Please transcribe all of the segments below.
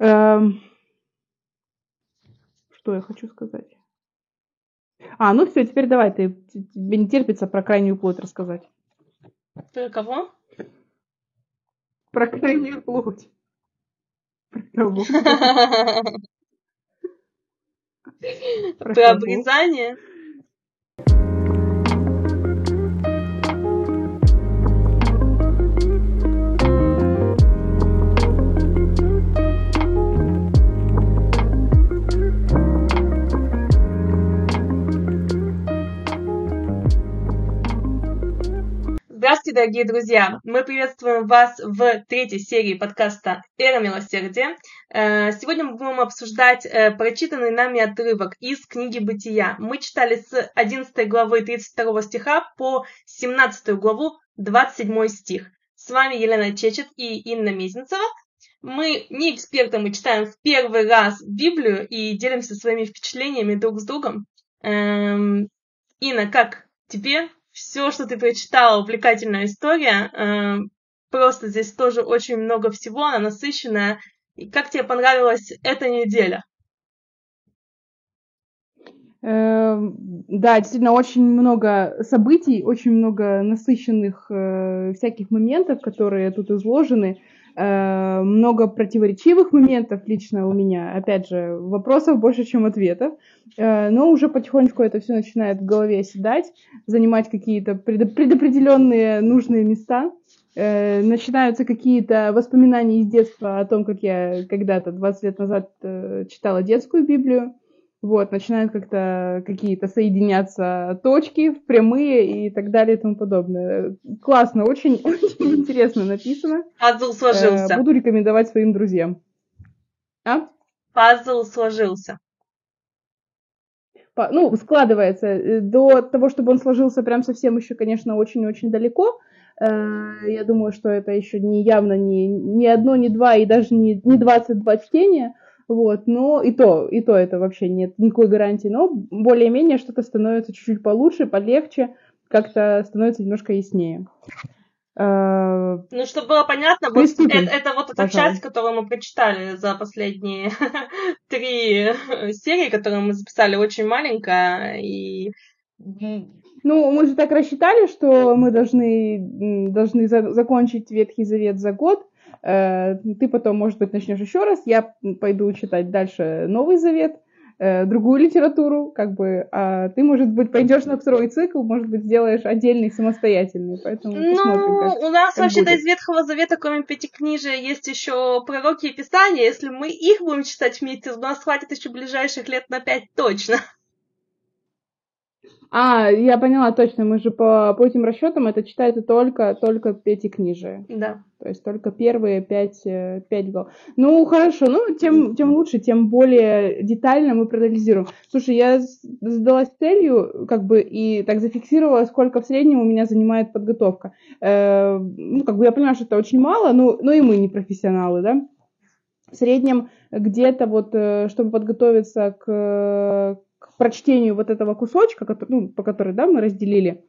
Эм, что я хочу сказать? А, ну все, теперь давай, ты, тебе не терпится про крайнюю плоть рассказать. Про кого? Про крайнюю плоть. Про кого? Про обрезание? Здравствуйте, дорогие друзья! Мы приветствуем вас в третьей серии подкаста «Эра милосердия». Э, сегодня мы будем обсуждать э, прочитанный нами отрывок из книги «Бытия». Мы читали с 11 главы 32 стиха по 17 главу 27 стих. С вами Елена Чечет и Инна Мезенцева. Мы не эксперты, мы читаем в первый раз Библию и делимся своими впечатлениями друг с другом. Эм, Инна, как тебе все, что ты прочитала, увлекательная история. Э, просто здесь тоже очень много всего, она насыщенная. И как тебе понравилась эта неделя? Эм, да, действительно, очень много событий, очень много насыщенных э, всяких моментов, которые тут изложены. Э, много противоречивых моментов лично у меня. Опять же, вопросов больше, чем ответов. Э, но уже потихонечку это все начинает в голове оседать, занимать какие-то предопределенные нужные места. Э, начинаются какие-то воспоминания из детства о том, как я когда-то 20 лет назад читала детскую Библию. Вот, начинают как-то какие-то соединяться точки в прямые и так далее и тому подобное. Классно, очень, очень интересно написано. Пазл сложился. Буду рекомендовать своим друзьям. А? Пазл сложился ну, складывается. Э, до того, чтобы он сложился прям совсем еще, конечно, очень-очень далеко. Э, я думаю, что это еще не явно не, не одно, не два и даже не, не 22 чтения. Вот, но и то, и то это вообще нет никакой гарантии. Но более-менее что-то становится чуть-чуть получше, полегче, как-то становится немножко яснее. Э, ну, чтобы было понятно, вот это, это вот эта часть, которую мы прочитали за последние три серии, которые мы записали, очень маленькая, и ну, мы же так рассчитали, что мы должны, должны за, закончить Ветхий Завет за год. Э, ты потом, может быть, начнешь еще раз. Я пойду читать дальше Новый Завет. Э, другую литературу, как бы, а ты, может быть, пойдешь на второй цикл, может быть, сделаешь отдельный, самостоятельный, поэтому ну, посмотрим, как, у нас вообще-то из Ветхого Завета, кроме Пятикнижия, есть еще пророки и Писания, если мы их будем читать вместе, у нас хватит еще ближайших лет на пять точно. А, я поняла точно, мы же по, по этим расчетам это читается только, только пятикнижие. Да. То есть только первые пять, э, пять глав. Ну, хорошо, ну, тем, тем лучше, тем более детально мы проанализируем. Слушай, я задалась целью, как бы, и так зафиксировала, сколько в среднем у меня занимает подготовка. Э, ну, как бы я понимаю, что это очень мало, но, но и мы не профессионалы, да. В среднем где-то вот, э, чтобы подготовиться к, прочтению вот этого кусочка, который, ну, по которой да, мы разделили,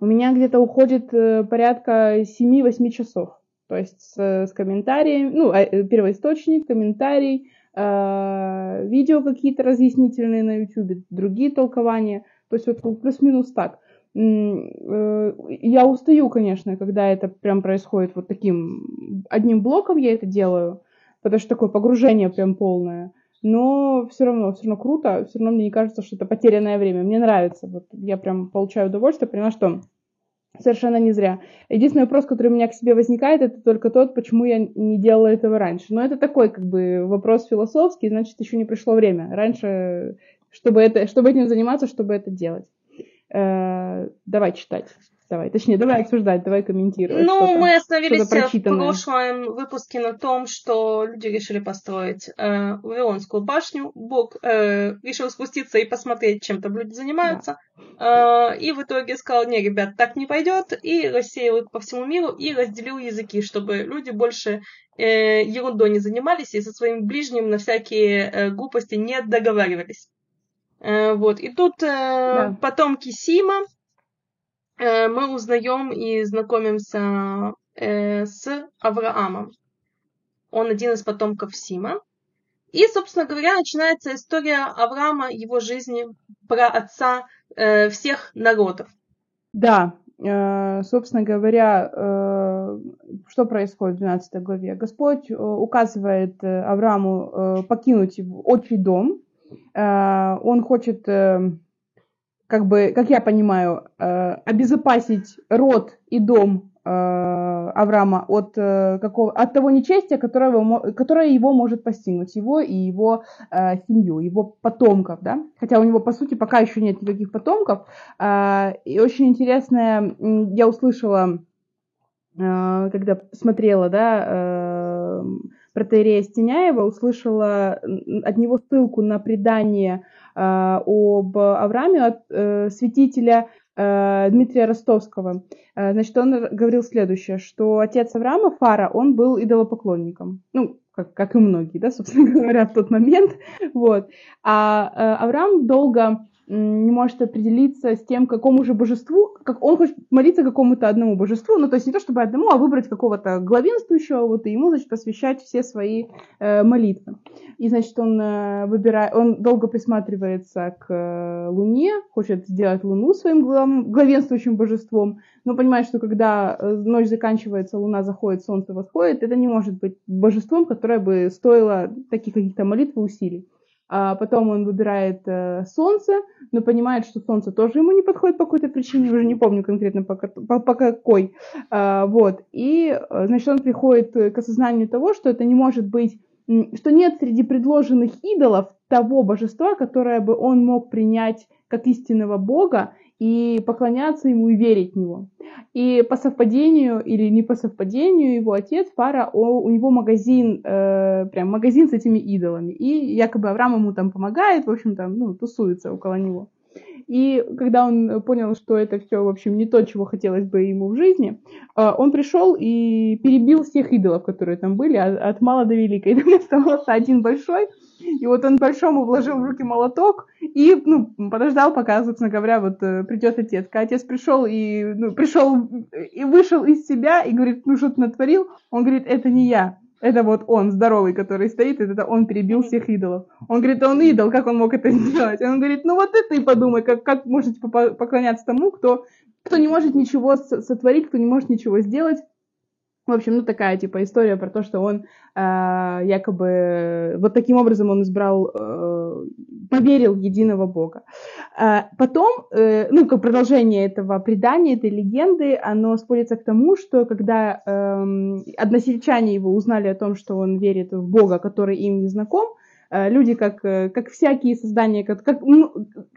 у меня где-то уходит э, порядка 7-8 часов. То есть с, с комментарием, ну, а, э, первоисточник, комментарий, э, видео какие-то разъяснительные на YouTube, другие толкования. То есть вот ну, плюс-минус так. Э, я устаю, конечно, когда это прям происходит вот таким одним блоком я это делаю, потому что такое погружение прям полное но все равно, все равно круто, все равно мне не кажется, что это потерянное время. Мне нравится, вот я прям получаю удовольствие, поняла, что совершенно не зря. Единственный вопрос, который у меня к себе возникает, это только тот, почему я не делала этого раньше. Но это такой, как бы, вопрос философский, значит, еще не пришло время. Раньше, чтобы, это, чтобы этим заниматься, чтобы это делать. Э, давай читать. Давай, точнее, давай обсуждать, давай комментировать. Ну, мы остановились в прошлом выпуске на том, что люди решили построить э, Вавилонскую башню. Бог э, решил спуститься и посмотреть, чем там люди занимаются. Да. Э, и в итоге сказал, не, ребят, так не пойдет. И рассеял их по всему миру и разделил языки, чтобы люди больше э, ерундой не занимались и со своим ближним на всякие э, глупости не договаривались. Э, вот. И тут э, да. потомки Сима мы узнаем и знакомимся э, с Авраамом. он один из потомков Сима. И, собственно говоря, начинается история Авраама, его жизни, про отца э, всех народов. Да, э, собственно говоря, э, что происходит в 12 главе? Господь э, указывает э, Аврааму э, покинуть его отчий дом. Э, он хочет, э, как бы, как я понимаю, э, обезопасить род и дом Э, Авраама от, э, какого, от того нечестия, которое, которое его может постигнуть, его и его э, семью, его потомков, да, хотя у него, по сути, пока еще нет никаких потомков, э, и очень интересное, я услышала, э, когда смотрела, да, э, протеерея Стеняева, услышала от него ссылку на предание э, об Аврааме от э, святителя Э, Дмитрия Ростовского. Э, значит, он говорил следующее, что отец Авраама, Фара, он был идолопоклонником. Ну, как, как и многие, да, собственно говоря, в тот момент. Вот. А э, Авраам долго не может определиться с тем, какому же божеству, как он хочет молиться какому-то одному божеству, ну то есть не то чтобы одному, а выбрать какого-то главенствующего, вот и ему, значит, посвящать все свои э, молитвы. И, значит, он э, выбирает, он долго присматривается к э, Луне, хочет сделать Луну своим глав, главенствующим божеством, но понимает, что когда э, ночь заканчивается, Луна заходит, Солнце восходит, это не может быть божеством, которое бы стоило таких каких-то молитв и усилий а потом он выбирает э, солнце, но понимает, что солнце тоже ему не подходит по какой-то причине, уже не помню конкретно по, по, по какой, а, вот, и, э, значит, он приходит к осознанию того, что это не может быть, что нет среди предложенных идолов того божества, которое бы он мог принять как истинного бога, и поклоняться ему и верить в него. И по совпадению или не по совпадению его отец, пара, о, у него магазин, э, прям магазин с этими идолами. И якобы Авраам ему там помогает, в общем, там, ну, тусуется около него. И когда он понял, что это все, в общем, не то, чего хотелось бы ему в жизни, э, он пришел и перебил всех идолов, которые там были, от мала до велика. И там оставался один большой, и вот он большому вложил в руки молоток и, ну, подождал, пока, собственно говоря, вот э, придет отец. Когда отец пришел и, ну, пришел и вышел из себя и говорит, ну, что ты натворил? Он говорит, это не я. Это вот он, здоровый, который стоит, это он перебил всех идолов. Он говорит, он идол, как он мог это сделать? Он говорит, ну вот это и подумай, как, как можете поклоняться тому, кто, кто не может ничего сотворить, кто не может ничего сделать, в общем, ну такая типа история про то, что он э, якобы вот таким образом он избрал, э, поверил в единого Бога. Э, потом, э, ну как продолжение этого предания, этой легенды, оно сводится к тому, что когда э, односельчане его узнали о том, что он верит в Бога, который им не знаком, Э, люди, как, э, как всякие создания, как, как, ну,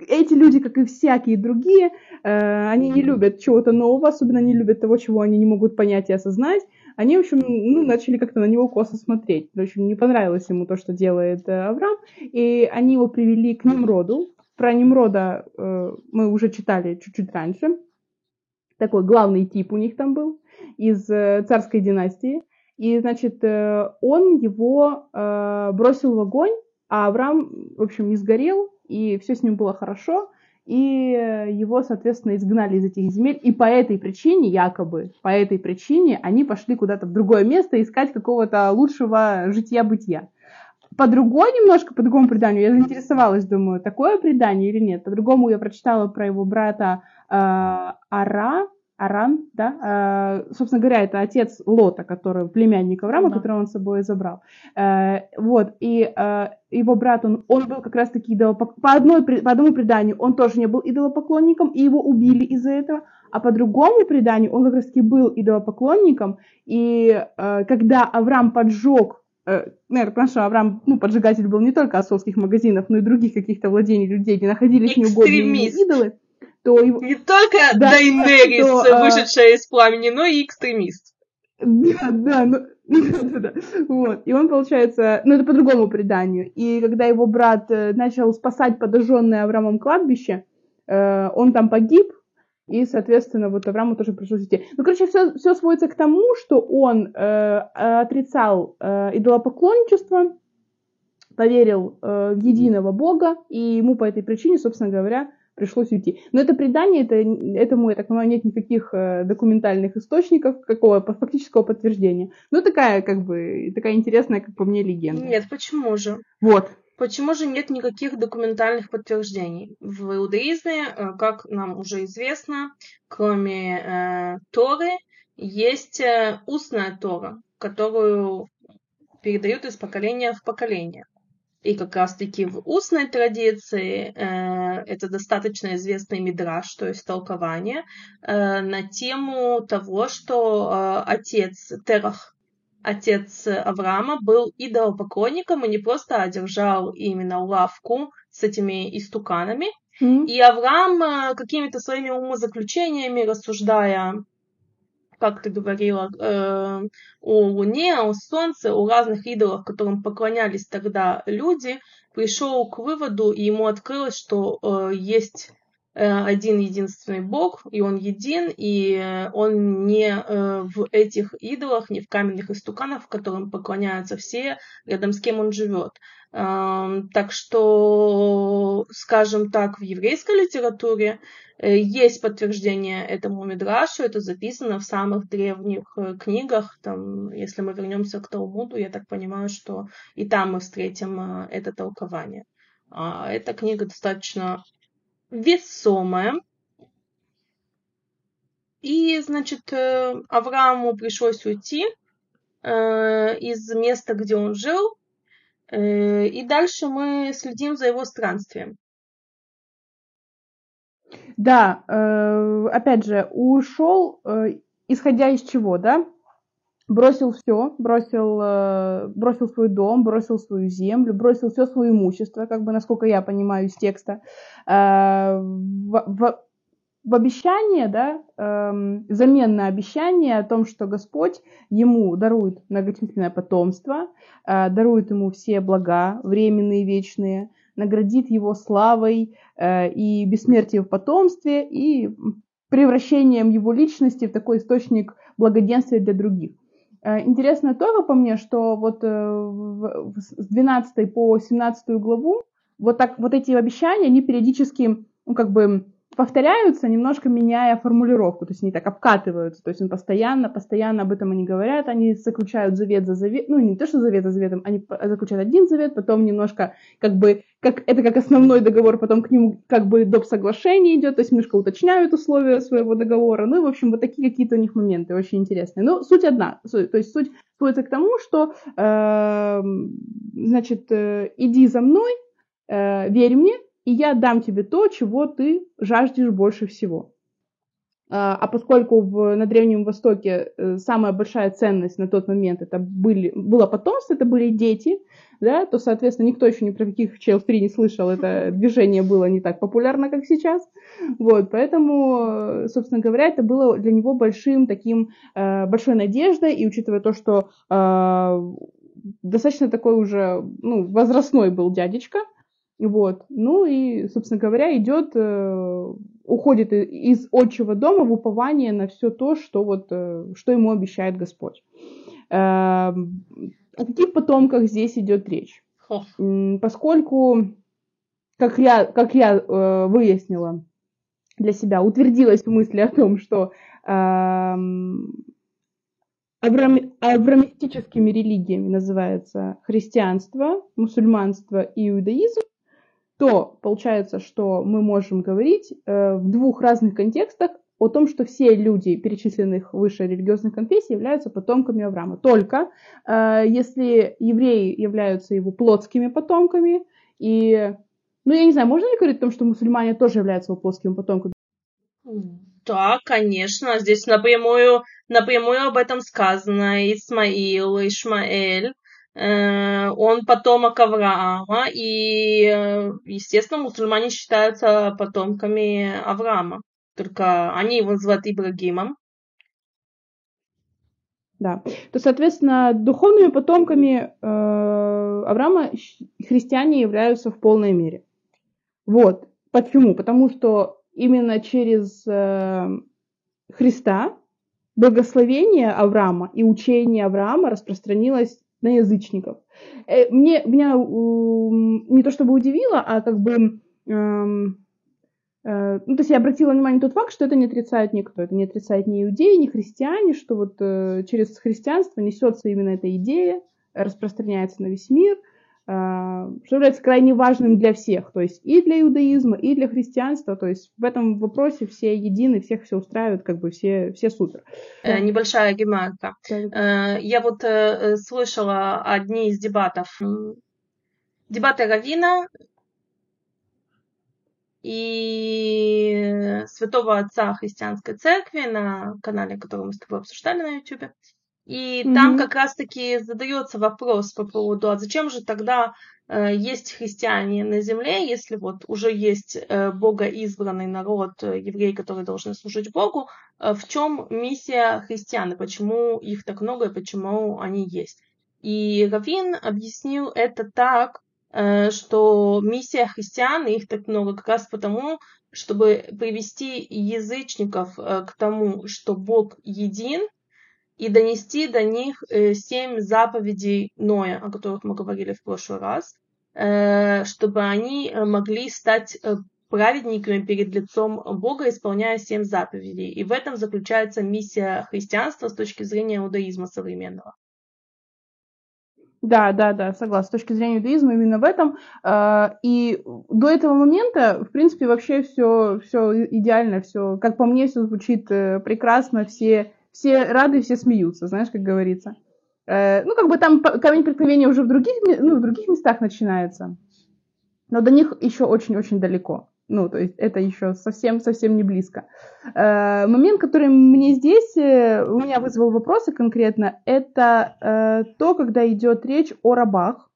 эти люди, как и всякие другие, э, они не любят чего-то нового, особенно не любят того, чего они не могут понять и осознать. Они, в общем, ну, начали как-то на него косо смотреть. В общем, не понравилось ему то, что делает Авраам, и они его привели к Немроду. Про Немрода мы уже читали чуть-чуть раньше. Такой главный тип у них там был из царской династии. И, значит, э, он его э, бросил в огонь, а Авраам, в общем, не сгорел, и все с ним было хорошо, и его, соответственно, изгнали из этих земель, и по этой причине, якобы, по этой причине они пошли куда-то в другое место искать какого-то лучшего житья-бытия. По другой немножко, по другому преданию, я заинтересовалась, думаю, такое предание или нет. По-другому я прочитала про его брата э, Ара, Аран, да, э, собственно говоря, это отец Лота, который племянник Авраама, да. которого он с собой забрал. Э, вот, и э, его брат, он, он был как раз-таки идолопок... по, одной, по одному преданию он тоже не был идолопоклонником, и его убили из-за этого, а по другому преданию он как раз-таки был идолопоклонником, и э, когда Авраам поджег э, наверное, потому что Авраам, ну, поджигатель был не только осовских магазинов, но и других каких-то владений людей, где находились неугодные идолы то. Не только да, Дайнерис, то, а, вышедшая а... из пламени, но и экстремист. Да, да, ну, да, да, вот. И он, получается, ну, это по другому преданию. И когда его брат э, начал спасать подожженное Авраамом кладбище, э, он там погиб, и, соответственно, вот Аврааму тоже пришлось идти. Ну, короче, все, все сводится к тому, что он э, отрицал э, идолопоклонничество, поверил э, в единого Бога, и ему по этой причине, собственно говоря, пришлось уйти. Но это предание, это, этому, я так понимаю, нет никаких э, документальных источников, какого фактического подтверждения. Ну, такая, как бы, такая интересная, как по мне, легенда. Нет, почему же? Вот. Почему же нет никаких документальных подтверждений? В иудаизме, э, как нам уже известно, кроме э, Торы, есть э, устная Тора, которую передают из поколения в поколение. И как раз-таки в устной традиции э, это достаточно известный мидраж, то есть толкование, э, на тему того, что э, отец Терах, отец Авраама, был идолопоклонником и не просто одержал именно лавку с этими истуканами. Mm-hmm. И Авраам э, какими-то своими умозаключениями, рассуждая как ты говорила, э, о Луне, о Солнце, о разных идолах, которым поклонялись тогда люди, пришел к выводу, и ему открылось, что э, есть э, один единственный Бог, и он един, и он не э, в этих идолах, не в каменных истуканах, которым поклоняются все, рядом с кем он живет. Так что, скажем так, в еврейской литературе э, есть подтверждение этому мидрашу, это записано в самых древних э, книгах. Там, если мы вернемся к Талмуду, я так понимаю, что и там мы встретим э, это толкование. А эта книга достаточно весомая. И, значит, Аврааму пришлось уйти из места, где он жил, и дальше мы следим за его странствием. Да, э, опять же, ушел, э, исходя из чего, да? Бросил все, бросил, бросил свой дом, бросил свою землю, бросил все свое имущество, как бы, насколько я понимаю из текста. В обещание, да, эм, взамен на обещание о том, что Господь ему дарует многочисленное потомство, э, дарует ему все блага, временные, вечные, наградит его славой э, и бессмертием в потомстве и превращением его личности в такой источник благоденствия для других. Э, интересно тоже по мне, что вот э, с 12 по 17 главу вот, так, вот эти обещания, они периодически, ну, как бы, повторяются, немножко меняя формулировку, то есть они так обкатываются, то есть он постоянно, постоянно об этом они говорят, они заключают завет за завет, ну не то, что завет за заветом, они заключают один завет, потом немножко как бы, как, это как основной договор, потом к нему как бы доп. соглашение идет, то есть немножко уточняют условия своего договора, ну и в общем вот такие какие-то у них моменты очень интересные. Но суть одна, то есть суть сводится к тому, что, э, значит, э, иди за мной, э, верь мне, и я дам тебе то, чего ты жаждешь больше всего. А, а поскольку в, на Древнем Востоке э, самая большая ценность на тот момент это были, было потомство, это были дети, да, то, соответственно, никто еще ни про каких free не слышал, это движение было не так популярно, как сейчас. Вот, поэтому, собственно говоря, это было для него большим таким, э, большой надеждой, и учитывая то, что э, достаточно такой уже, ну, возрастной был дядечка, вот. Ну и, собственно говоря, идет, э, уходит из отчего дома в упование на все то, что, вот, э, что ему обещает Господь. Э, о каких потомках здесь идет речь? Поскольку, как я, как я э, выяснила для себя, утвердилась в мысли о том, что э, авраам, авраамистическими религиями называется христианство, мусульманство и иудаизм, то получается, что мы можем говорить э, в двух разных контекстах о том, что все люди, перечисленных выше религиозных конфессий, являются потомками Авраама. Только э, если евреи являются его плотскими потомками, и, ну, я не знаю, можно ли говорить о том, что мусульмане тоже являются его плотскими потомками? Да, конечно, здесь напрямую, напрямую об этом сказано. Исмаил, Ишмаэль, он потомок Авраама, и, э, естественно, мусульмане считаются потомками Авраама. Только они его называют Ибрагимом. Да. То, соответственно, духовными потомками э, Авраама христиане являются в полной мере. Вот. Почему? Потому что именно через э, Христа благословение Авраама и учение Авраама распространилось на язычников. Э, мне, меня не то чтобы удивило, а как бы эм, Э, ну, то есть я обратила внимание на тот факт, что это не отрицает никто. Это не отрицает ни иудеи, ни христиане, что вот э, через христианство несется именно эта идея, распространяется на весь мир, э, что является крайне важным для всех. То есть и для иудаизма, и для христианства. То есть в этом вопросе все едины, всех все устраивают, как бы все, все супер. Э, небольшая ремарка. Э, я вот э, слышала одни из дебатов. Дебаты Равина и Святого Отца Христианской Церкви на канале, который мы с тобой обсуждали на YouTube. И mm-hmm. там как раз-таки задается вопрос по поводу, а зачем же тогда э, есть христиане на земле, если вот уже есть э, богоизбранный народ, э, евреи, которые должны служить Богу, э, в чем миссия христиан, и почему их так много, и почему они есть. И Равин объяснил это так, Э, что миссия христиан, их так много, как раз потому, чтобы привести язычников э, к тому, что Бог един, и донести до них э, семь заповедей Ноя, о которых мы говорили в прошлый раз, чтобы они могли стать праведниками перед лицом Бога, исполняя семь заповедей. И в этом заключается миссия христианства с точки зрения иудаизма современного. Да, да, да, согласна. С точки зрения иудаизма именно в этом. И до этого момента, в принципе, вообще все, все идеально, все, как по мне, все звучит э, прекрасно, все, все рады, все смеются, знаешь, как говорится. Э, ну, как бы там камень преткновения уже в других, ну, в других местах начинается. Но до них еще очень-очень далеко. Ну, то есть это еще совсем-совсем не близко. Э, момент, который мне здесь, э, у меня вызвал вопросы конкретно, это то, когда идет речь о рабах.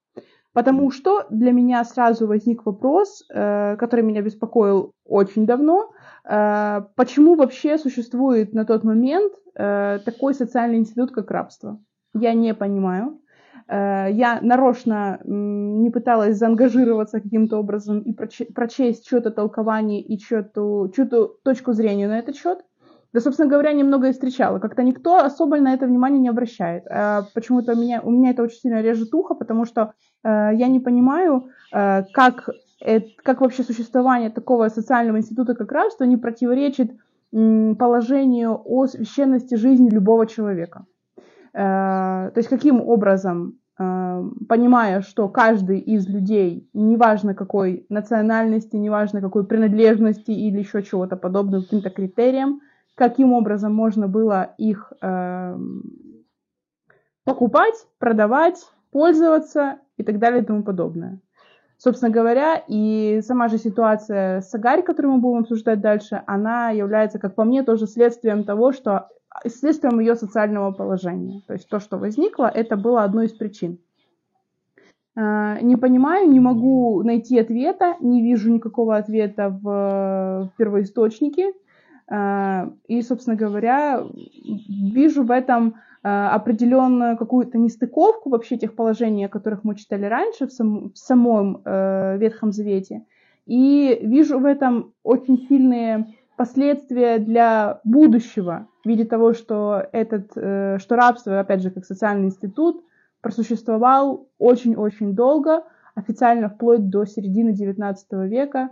Потому что для меня сразу возник вопрос, который меня беспокоил очень давно, почему вообще существует на тот момент такой социальный институт, как рабство. Я не понимаю. Э, я нарочно не пыталась заангажироваться каким-то образом и прочесть что-то толкование и что-то, что-то точку зрения на этот счет. Да, собственно говоря, немного и встречала. Как-то никто особо на это внимание не обращает. А почему-то меня, у меня это очень сильно режет ухо, потому что э, я не понимаю, э, как, это, как вообще существование такого социального института, как рабство, не противоречит положению о священности жизни любого человека. Э, то есть каким образом, понимая, что каждый из людей, неважно какой национальности, неважно какой принадлежности или еще чего-то подобного, каким-то критериям, каким образом можно было их э, покупать, продавать, пользоваться и так далее и тому подобное. Собственно говоря, и сама же ситуация с Агарь, которую мы будем обсуждать дальше, она является, как по мне, тоже следствием того, что следствием ее социального положения. То есть то, что возникло, это было одной из причин. А, не понимаю, не могу найти ответа, не вижу никакого ответа в, в первоисточнике. А, и, собственно говоря, вижу в этом а, определенную какую-то нестыковку вообще тех положений, о которых мы читали раньше в, сам, в самом э, Ветхом Завете. И вижу в этом очень сильные последствия для будущего в виде того, что этот, э, что рабство, опять же, как социальный институт, просуществовал очень-очень долго, официально вплоть до середины XIX века,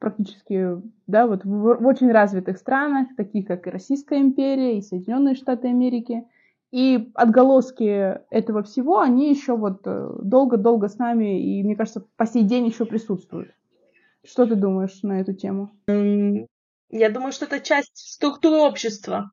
практически, да, вот в, в очень развитых странах, таких как и Российская империя, и Соединенные Штаты Америки. И отголоски этого всего, они еще вот э, долго-долго с нами, и, мне кажется, по сей день еще присутствуют. Что ты думаешь на эту тему? Я думаю, что это часть структуры общества.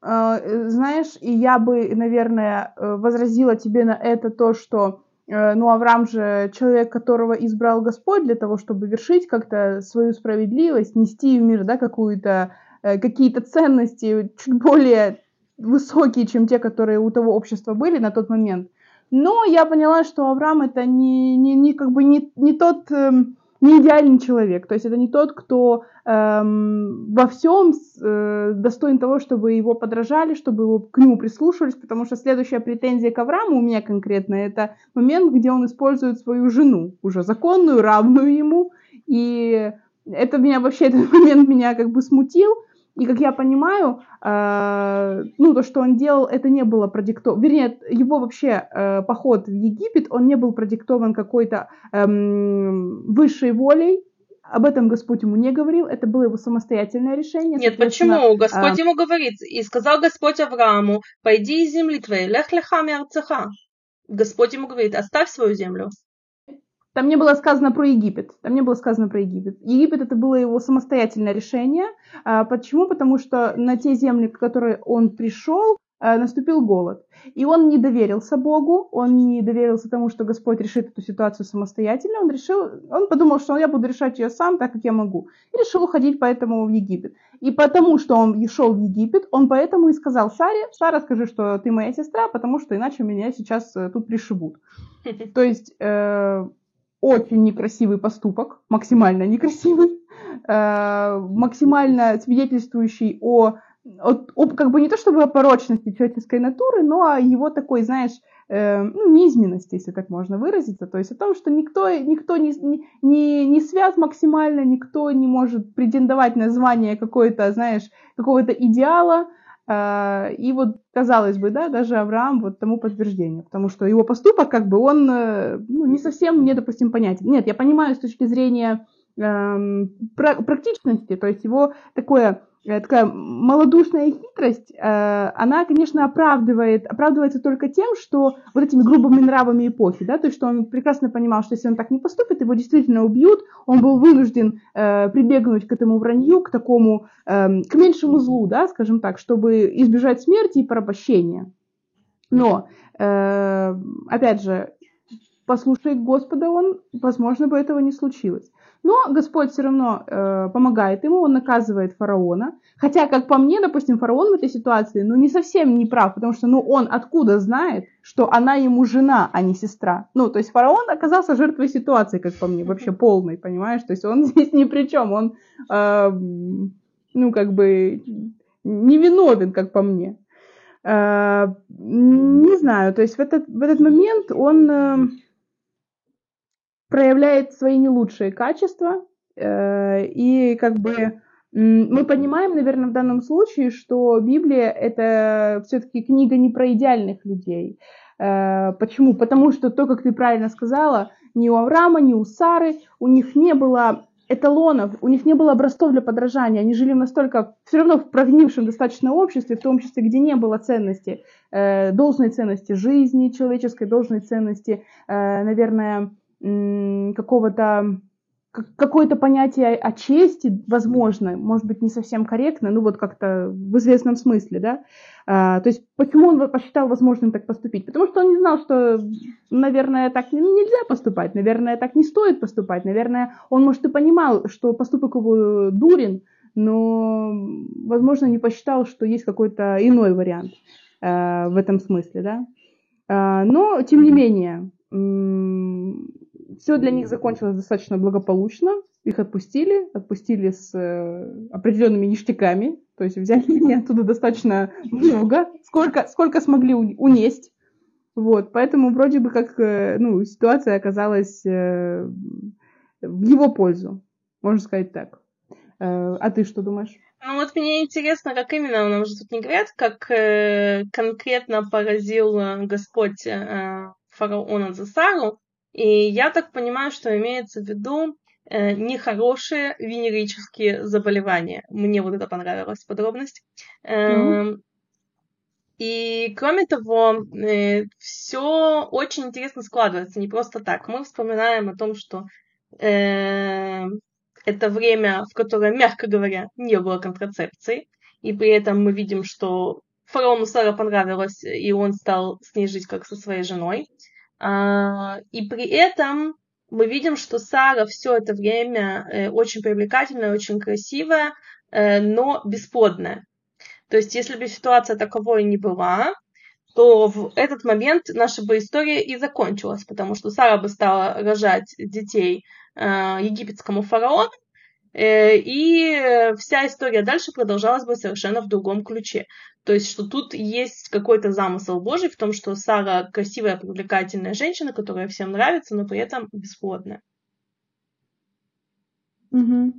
А, э, знаешь, и я бы, наверное, э, возразила тебе на это то, что ну, Авраам же человек, которого избрал Господь для того, чтобы вершить как-то свою справедливость, нести в мир, да, какую-то, какие-то ценности чуть более высокие, чем те, которые у того общества были на тот момент. Но я поняла, что Авраам это не, не, не как бы не, не тот эм, не идеальный человек. То есть это не тот, кто эм, во всем э, достоин того, чтобы его подражали, чтобы его, к нему прислушивались, потому что следующая претензия к Аврааму у меня конкретно это момент, где он использует свою жену, уже законную, равную ему, и это меня вообще, этот момент меня как бы смутил, И как я понимаю, э, ну, то, что он делал, это не было продиктовано, вернее, его вообще э, поход в Египет, он не был продиктован какой-то э, высшей волей, об этом Господь ему не говорил, это было его самостоятельное решение. Нет, почему? Господь а... ему говорит, и сказал Господь Аврааму, пойди из земли твоей, лех леха мерцеха. Господь ему говорит, оставь свою землю. Там не было сказано про Египет. Там не было сказано про Египет. Египет это было его самостоятельное решение. А, почему? Потому что на те земли, к которой он пришел, а, наступил голод. И он не доверился Богу, он не доверился тому, что Господь решит эту ситуацию самостоятельно. Он решил, он подумал, что я буду решать ее сам, так как я могу. И решил уходить поэтому в Египет. И потому, что он шел в Египет, он поэтому и сказал Саре, Сара, скажи, что ты моя сестра, потому что иначе меня сейчас э, тут пришибут. То есть э, очень некрасивый поступок, максимально некрасивый, э, максимально свидетельствующий о, о, о, как бы не то чтобы о порочности человеческой натуры, но о его такой, знаешь, э, ну, низменности, если так можно выразиться, то есть о том, что никто, никто не, не, не свят максимально, никто не может претендовать на звание какой-то, знаешь, какого-то идеала, и вот, казалось бы, да, даже Авраам вот тому подтверждение, потому что его поступок, как бы, он э, ну, не совсем мне, допустим, понятен. Нет, я понимаю с точки зрения эм, практичности, то есть его такое такая малодушная хитрость, э, она, конечно, оправдывает, оправдывается только тем, что вот этими грубыми нравами эпохи, да, то есть что он прекрасно понимал, что если он так не поступит, его действительно убьют, он был вынужден э, прибегнуть к этому вранью, к такому, эм, к меньшему злу, да, скажем так, чтобы избежать смерти и порабощения. Но, опять же, послушай Господа он, возможно, бы этого не случилось. Но Господь все равно э, помогает ему, он наказывает фараона. Хотя, как по мне, допустим, фараон в этой ситуации, ну, не совсем не прав, потому что, ну, он откуда знает, что она ему жена, а не сестра. Ну, то есть фараон оказался жертвой ситуации, как по мне, вообще полной, понимаешь? То есть он здесь ни при чем, он, э, ну, как бы, невиновен, как по мне. Э, не знаю, то есть в этот, в этот момент он... Э, проявляет свои не лучшие качества, э, и как бы мы понимаем, наверное, в данном случае, что Библия это все-таки книга не про идеальных людей. Э, почему? Потому что то, как ты правильно сказала, ни у Авраама, ни у Сары, у них не было эталонов, у них не было образцов для подражания. Они жили настолько все равно в прогнившем достаточно обществе, в том обществе, где не было ценности, э, должной ценности жизни человеческой, должной ценности, наверное, какого-то какое-то понятие о чести, возможно, может быть, не совсем корректно, ну вот как-то в известном смысле, да. А, то есть почему он посчитал возможным так поступить? Потому что он не знал, что, наверное, так нельзя поступать, наверное, так не стоит поступать, наверное, он, может, и понимал, что поступок его дурен, но, возможно, не посчитал, что есть какой-то иной вариант э, в этом смысле, да. А, но, тем не менее, все для них закончилось достаточно благополучно. Их отпустили, отпустили с э, определенными ништяками, то есть взяли они оттуда достаточно много, сколько, сколько смогли унесть. Вот, поэтому вроде бы как э, ну, ситуация оказалась э, в его пользу, можно сказать так. Э, а ты что думаешь? Ну вот мне интересно, как именно, нам же тут не говорят, как э, конкретно поразил э, Господь э, фараона Засару, и я так понимаю, что имеется в виду э, нехорошие венерические заболевания. Мне вот это понравилась подробность. Mm-hmm. И кроме того, э, все очень интересно складывается, не просто так. Мы вспоминаем о том, что э, это время, в которое, мягко говоря, не было контрацепции, и при этом мы видим, что фараону Сара понравилось, и он стал с ней жить как со своей женой. А, и при этом мы видим, что Сара все это время э, очень привлекательная, очень красивая, э, но бесплодная. То есть, если бы ситуация таковой не была, то в этот момент наша бы история и закончилась, потому что Сара бы стала рожать детей э, египетскому фараону, и вся история дальше продолжалась бы совершенно в другом ключе. То есть, что тут есть какой-то замысел Божий в том, что Сара красивая, привлекательная женщина, которая всем нравится, но при этом бесплодная. Угу.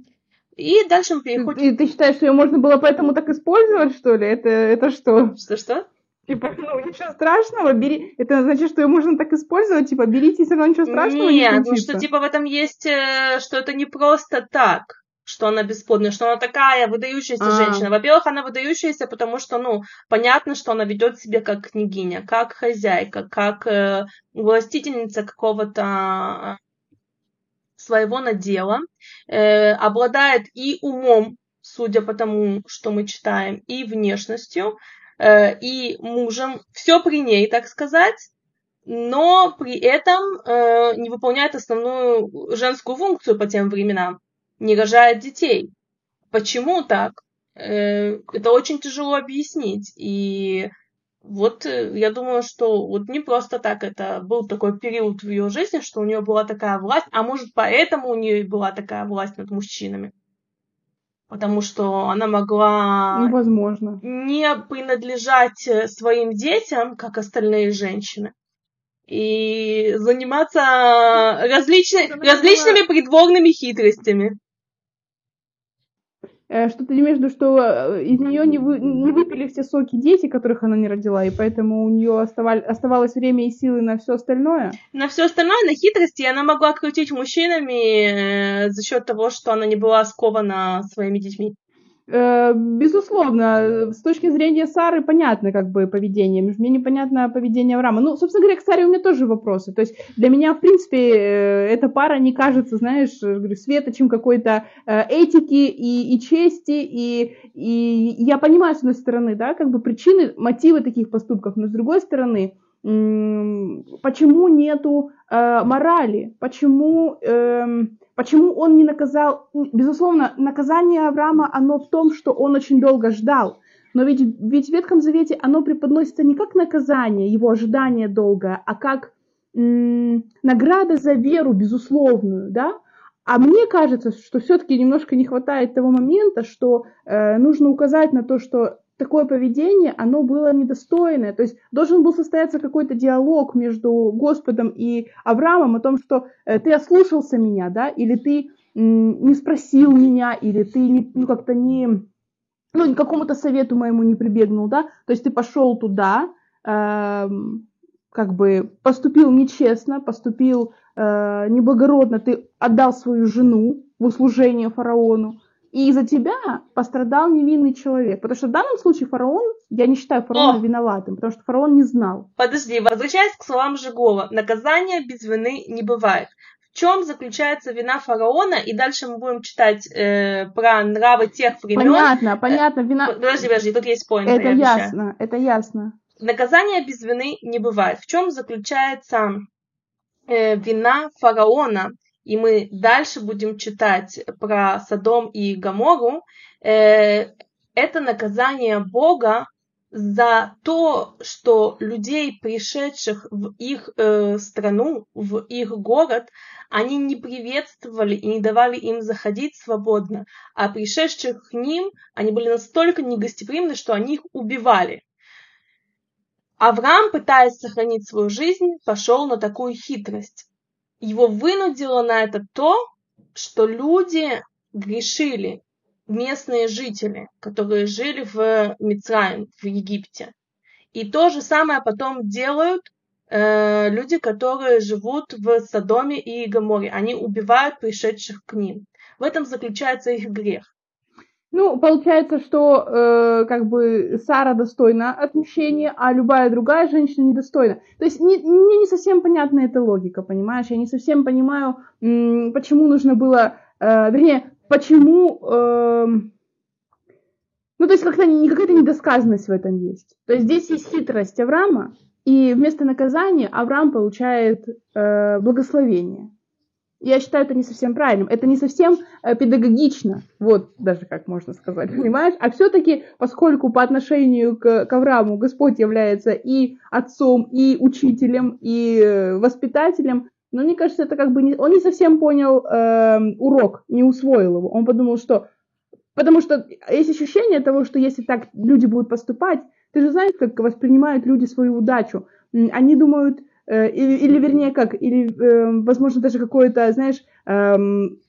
И дальше мы переходим... И ты считаешь, что ее можно было поэтому так использовать, что ли? Это, это что? Что-что? Типа, ну, ничего страшного, бери. Это значит, что ее можно так использовать, типа, берите, все равно ничего страшного Нет, не ну случится. что типа в этом есть, э, что это не просто так, что она бесплодная, что она такая выдающаяся А. женщина. Во-первых, она выдающаяся, потому что, ну, понятно, что она ведет себя как княгиня, как хозяйка, как э, властительница какого-то э, своего надела, э, обладает и умом, судя по тому, что мы читаем, и внешностью, э, и мужем, все при ней, так сказать, но при этом э, не выполняет основную женскую функцию по тем временам, не рожает детей. Почему так? Э, это очень тяжело объяснить. И вот э, я думаю, что вот не просто так это был такой период в ее жизни, что у нее была такая власть, а может поэтому у нее была такая власть над мужчинами. Потому что она могла Ну, возможно. не принадлежать э, своим детям, как остальные женщины, и заниматься была- различными придворными хитростями. Э, Что ты имеешь в виду, что э, из нее не, вы, не выпили все соки дети, которых она не родила, и поэтому у нее оставалось время и силы на все остальное? На все остальное, на хитрости, она могла крутить мужчинами э, за счет того, что она не была скована своими детьми. Э, Безусловно, с точки зрения Сары понятно как бы поведение. Мне непонятно поведение Авраама. Ну, собственно говоря, к Саре у меня тоже вопросы. То есть для меня, в принципе, э, эта пара не кажется, знаешь, э, светочем какой-то э, этики и, и чести. И, и я понимаю, с одной стороны, да, как бы причины, мотивы таких поступков, но с другой стороны, почему нету э, морали? Почему... эм, Почему он не наказал? Безусловно, наказание Авраама, оно в том, что он очень долго ждал. Но ведь, ведь в Ветхом Завете оно преподносится не как наказание, его ожидание долгое, а как м, награда за веру безусловную, да? А мне кажется, что все-таки немножко не хватает того момента, что э, нужно указать на то, что такое поведение, оно было недостойное. То есть должен был состояться какой-то диалог между Господом и Авраамом о том, что э, ты ослушался меня, да, или ты не спросил меня, или ты не, ну, как-то не, ну, к какому-то совету моему не прибегнул, да, то есть ты пошел туда, эм, как бы поступил нечестно, поступил э, неблагородно, ты отдал свою жену в услужение фараону, и из-за тебя пострадал невинный человек. Потому что в данном случае фараон, я не считаю фараона О! виноватым, потому что фараон не знал. Подожди, возвращаясь к словам Жигова, наказания без вины не бывает. В чем заключается вина фараона? И дальше мы будем читать э, про нравы тех времен. Понятно, понятно, вина... Подожди, подожди, тут есть поинт. Это ясно, это ясно. Наказания без вины не бывает. В чем заключается э, вина фараона? И мы дальше будем читать про Содом и Гамору. Э, это наказание Бога за то, что людей, пришедших в их э, страну, в их город, они не приветствовали и не давали им заходить свободно, а пришедших к ним, они были настолько негостеприимны, что они их убивали. Авраам, пытаясь сохранить свою жизнь, пошел на такую хитрость. Его вынудило на это то, что люди грешили, местные жители, которые жили в Мицраим, в Египте. И то же самое потом делают э, люди, которые живут в Содоме и Гаморе. Они убивают пришедших к ним. В этом заключается их грех. Ну, получается, что э, как бы Сара достойна отмщения, а любая другая женщина недостойна. То есть не, мне не совсем понятна эта логика, понимаешь? Я не совсем понимаю, м, почему нужно было, э, вернее, почему... э, ну, то есть как-то не- какая-то недосказанность в этом есть. То есть здесь есть хитрость Авраама, и вместо наказания Авраам получает э, благословение. Я считаю это не совсем правильным. Это не совсем э, педагогично, вот даже как можно сказать, понимаешь? А все-таки, поскольку по отношению к, к Аврааму Господь является и отцом, и учителем, и э, воспитателем, но мне кажется, это как бы не, он не совсем понял э, урок, не усвоил его. Он подумал, что Потому что есть ощущение того, что если так люди будут поступать, ты же знаешь, как воспринимают люди свою удачу. Они думают, или, или вернее как, или, э, возможно, даже какое-то, знаешь, э,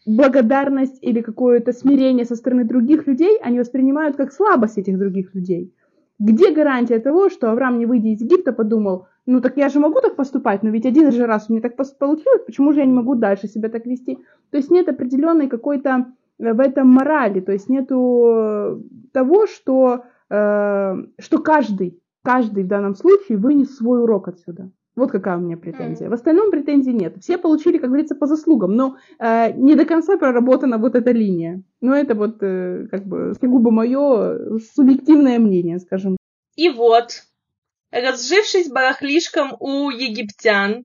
благодарность или какое-то смирение со стороны других людей, они воспринимают как слабость этих других людей. Где гарантия того, что Авраам, не выйдя из Египта, подумал, ну так я же могу так поступать, но ведь один же раз у меня так получилось, почему же я не могу дальше себя так вести? То есть нет определенной какой-то э, в этом морали, то есть нету того, что, э, что каждый, каждый в данном случае вынес свой урок отсюда. Вот какая у меня претензия. В остальном претензий нет. Все получили, как говорится, по заслугам, но э, не до конца проработана вот эта линия. Но это вот э, как бы сугубо мое субъективное мнение, скажем. И вот, разжившись барахлишком у египтян,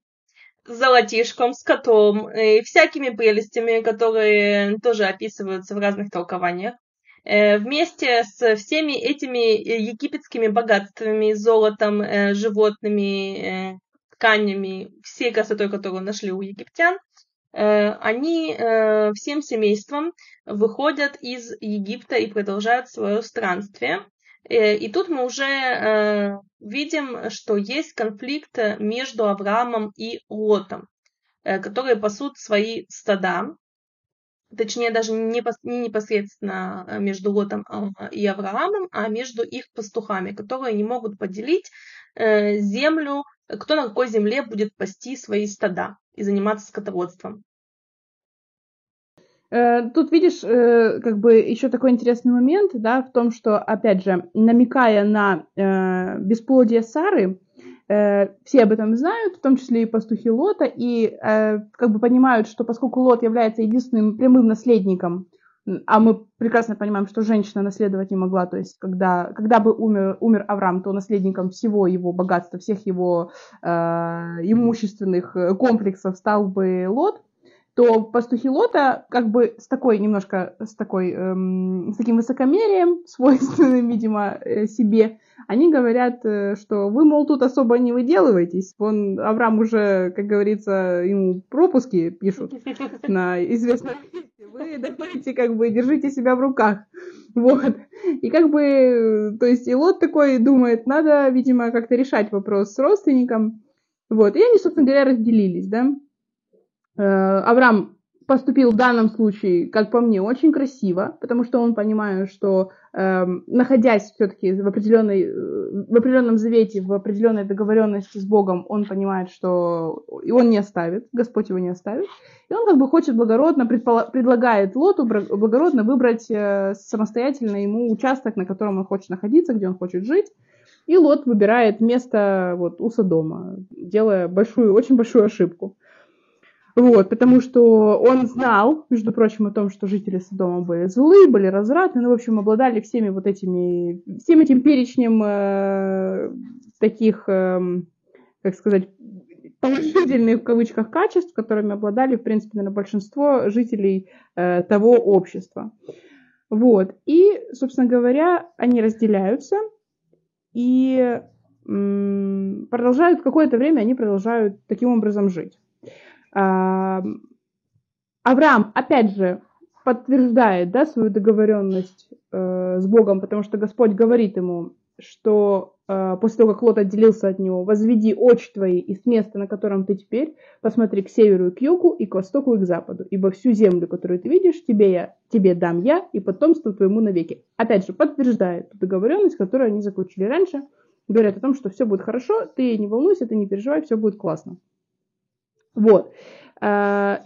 золотишком, с котом и всякими прелестями, которые тоже описываются в разных толкованиях, э, вместе с всеми этими египетскими богатствами, золотом, э, животными, э, тканями, всей красотой, которую нашли у египтян, э, они э, всем семейством выходят из Египта и продолжают свое странствие. Э, и тут мы уже видим, что есть конфликт между Авраамом и Лотом, которые пасут свои стада, точнее даже не непосредственно между Лотом и Авраамом, а между их пастухами, которые не могут поделить землю кто на какой земле будет пасти свои стада и заниматься скотоводством. Э, тут видишь, э, как бы еще такой интересный момент, да, в том, что, опять же, намекая на э, бесплодие Сары, все об этом знают, в том числе и пастухи Лота, и как бы понимают, что поскольку Лот является единственным прямым наследником а мы прекрасно понимаем, что женщина наследовать не могла, то есть когда, когда бы умер, умер Авраам, то наследником всего его богатства, всех его э, имущественных комплексов стал бы Лот, то пастухи Лота как бы с такой немножко, с, такой, эм, с таким высокомерием, свойственным, видимо, э, себе, они говорят, э, что вы, мол, тут особо не выделываетесь. Вон Авраам уже, как говорится, ему пропуски пишут на известном вы давайте как бы держите себя в руках. Вот. И как бы, то есть и Лот такой думает, надо, видимо, как-то решать вопрос с родственником. Вот. И они, собственно говоря, разделились, да. Э, Авраам поступил в данном случае, как по мне, очень красиво, потому что он понимает, что э, находясь все-таки в, определенной, в определенном завете, в определенной договоренности с Богом, он понимает, что и он не оставит, Господь его не оставит. И он как бы хочет благородно, предлагает Лоту благородно выбрать э, самостоятельно ему участок, на котором он хочет находиться, где он хочет жить. И Лот выбирает место вот у Содома, делая большую, очень большую ошибку. Вот, потому что он знал, между прочим, о том, что жители Содома были злые, были развратны, ну, в общем, обладали всеми вот этими, всем этим перечнем э, таких, э, как сказать, положительных в кавычках качеств, которыми обладали, в принципе, наверное, большинство жителей э, того общества. Вот. И, собственно говоря, они разделяются и м- продолжают какое-то время, они продолжают таким образом жить. Авраам, опять же, подтверждает да, свою договоренность э, с Богом, потому что Господь говорит ему, что э, после того, как Лот отделился от него, возведи очи твои из места, на котором ты теперь, посмотри к северу и к югу, и к востоку и к западу, ибо всю землю, которую ты видишь, тебе, я, тебе дам я, и потомство твоему навеки. Опять же, подтверждает договоренность, которую они заключили раньше, говорят о том, что все будет хорошо, ты не волнуйся, ты не переживай, все будет классно. Вот. А,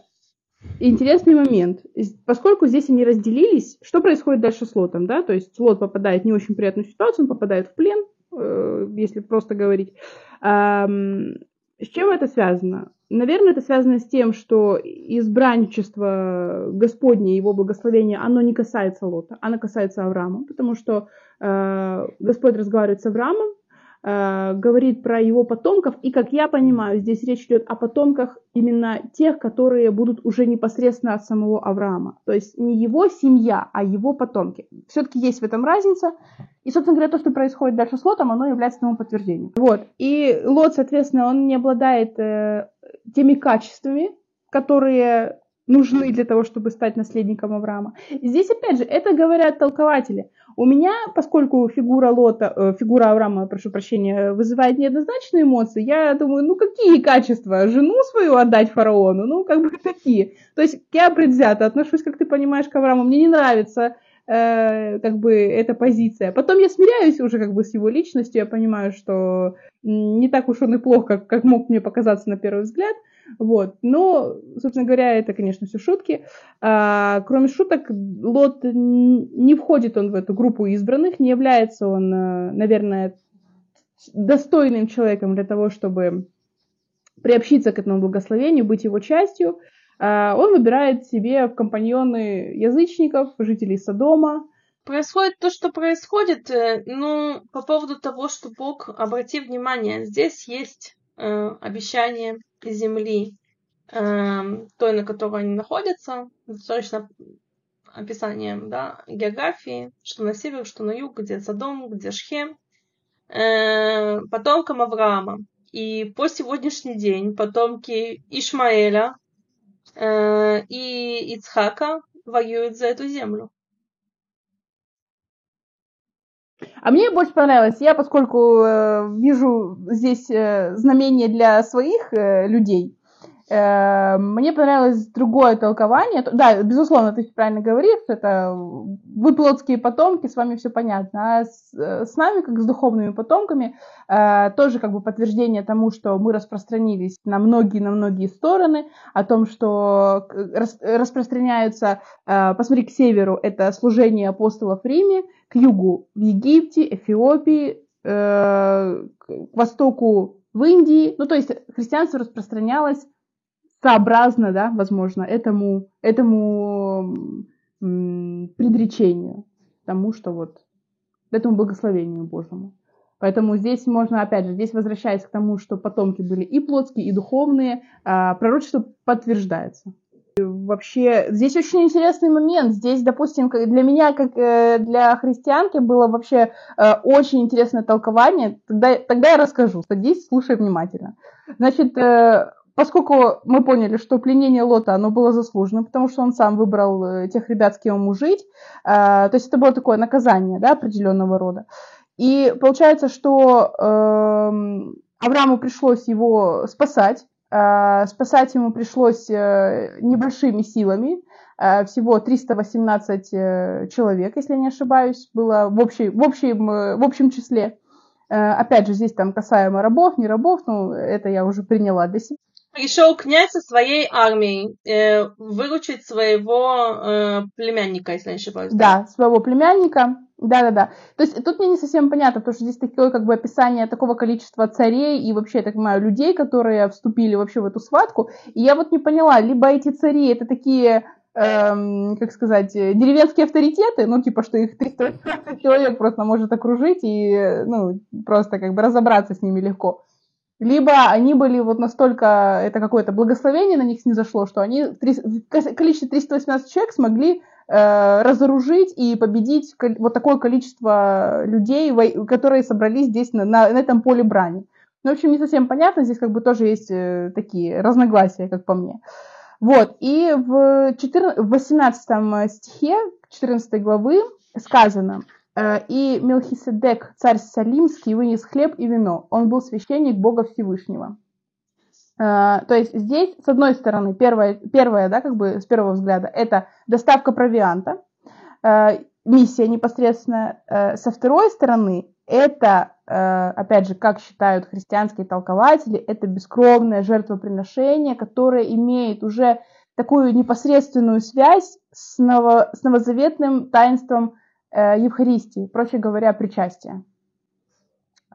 интересный момент. Поскольку здесь они разделились, что происходит дальше с Лотом, да? То есть Лот попадает в не очень приятную ситуацию, он попадает в плен, э, если просто говорить. С чем это связано? Наверное, это связано с тем, что избранничество Господне, его благословение, оно не касается Лота, оно касается Авраама, потому что э, Господь разговаривает с Авраамом, говорит про его потомков, и, как я понимаю, здесь речь идет о потомках именно тех, которые будут уже непосредственно от самого Авраама. То есть не его семья, а его потомки. Все-таки есть в этом разница. И, собственно говоря, то, что происходит дальше с Лотом, оно является тому подтверждением. Вот. И Лот, соответственно, он не обладает э, теми качествами, которые нужны для того, чтобы стать наследником Авраама. И здесь, опять же, это говорят толкователи. У меня, поскольку фигура Лота, э, фигура Авраама, прошу прощения, вызывает неоднозначные эмоции, я думаю, ну какие качества? Жену свою отдать фараону? Ну, как бы такие. То есть я предвзято отношусь, как ты понимаешь, к Аврааму. Мне не нравится э, как бы эта позиция. Потом я смиряюсь уже как бы с его личностью, я понимаю, что не так уж он и плох, как, как мог мне показаться на первый взгляд. Вот. Но, собственно говоря, это, конечно, все шутки. А, кроме шуток, Лот не входит он в эту группу избранных, не является он, э, наверное, достойным человеком для того, чтобы приобщиться к этому благословению, быть его частью. А, он выбирает себе в компаньоны язычников, жителей Содома. Происходит то, что происходит, э, ну, по поводу того, что Бог, обрати внимание, здесь есть обещание земли, э, той, на которой они находятся, достаточно описанием да, географии, что на север, что на юг, где Содом, где Шхем, э, потомкам Авраама. И по сегодняшний день потомки Ишмаэля э, и Ицхака воюют за эту землю. А мне больше понравилось, я поскольку э, вижу здесь э, знамение для своих э, людей, мне понравилось другое толкование. Да, безусловно, ты правильно говоришь, это вы плотские потомки, с вами все понятно. А с, э, с нами, как с духовными потомками, э, тоже как бы подтверждение тому, что мы распространились на многие, на многие стороны, о том, что рас, распространяются, э, посмотри, к северу это служение апостолов в Риме, к югу в Египте, Эфиопии, э, к востоку в Индии. Ну, то есть христианство распространялось сообразно, да, возможно, этому, этому предречению, тому, что вот, этому благословению Божьему. Поэтому здесь можно, опять же, здесь возвращаясь к тому, что потомки были и плотские, и духовные, а, пророчество подтверждается. Вообще, здесь очень интересный момент. Здесь, допустим, для меня, как э, для христианки, было вообще э, очень интересное толкование. Тогда, тогда я расскажу. Садись, слушай внимательно. Значит, э, поскольку мы поняли, что пленение Лота, оно было заслужено, потому что он сам выбрал тех ребят, с кем ему жить, то есть это было такое наказание, да, определенного рода. И получается, что эм, Аврааму пришлось его спасать, Э, спасать ему пришлось э, небольшими силами, э, всего 318 человек, если не ошибаюсь, было в, общей, в, общем, в общем числе. Опять же, здесь там касаемо рабов, не рабов, ну, это я уже приняла для себя. Пришел князь со своей армией э, выручить своего э, племянника, если я не ошибаюсь. Да, своего племянника. Да-да-да. То есть тут мне не совсем понятно, потому что здесь такое как бы описание такого количества царей и вообще, я так понимаю, людей, которые вступили вообще в эту схватку. И я вот не поняла, либо эти цари это такие, эм, как сказать, деревенские авторитеты, ну типа, что их 300 человек просто может окружить и, ну, просто как бы разобраться с ними легко. Либо они были вот настолько, это какое-то благословение на них снизошло, что они в количестве 318 человек смогли Э, разоружить и победить вот такое количество людей, которые собрались здесь на, на, на этом поле брани. Ну, в общем, не совсем понятно, здесь как бы тоже есть э, такие разногласия, как по мне. Вот, и в, 14, в 18 стихе 14 главы сказано, «Э, «И Мелхиседек, царь Салимский, вынес хлеб и вино. Он был священник Бога Всевышнего». Э, то есть здесь, с одной стороны, первое, первое, да, как бы с первого взгляда, это доставка провианта, э, миссия непосредственно. Э, со второй стороны, это, опять же, как считают христианские толкователи, это бескровное жертвоприношение, которое имеет уже такую непосредственную связь с, ново, с новозаветным таинством Евхаристии, проще говоря, причастия.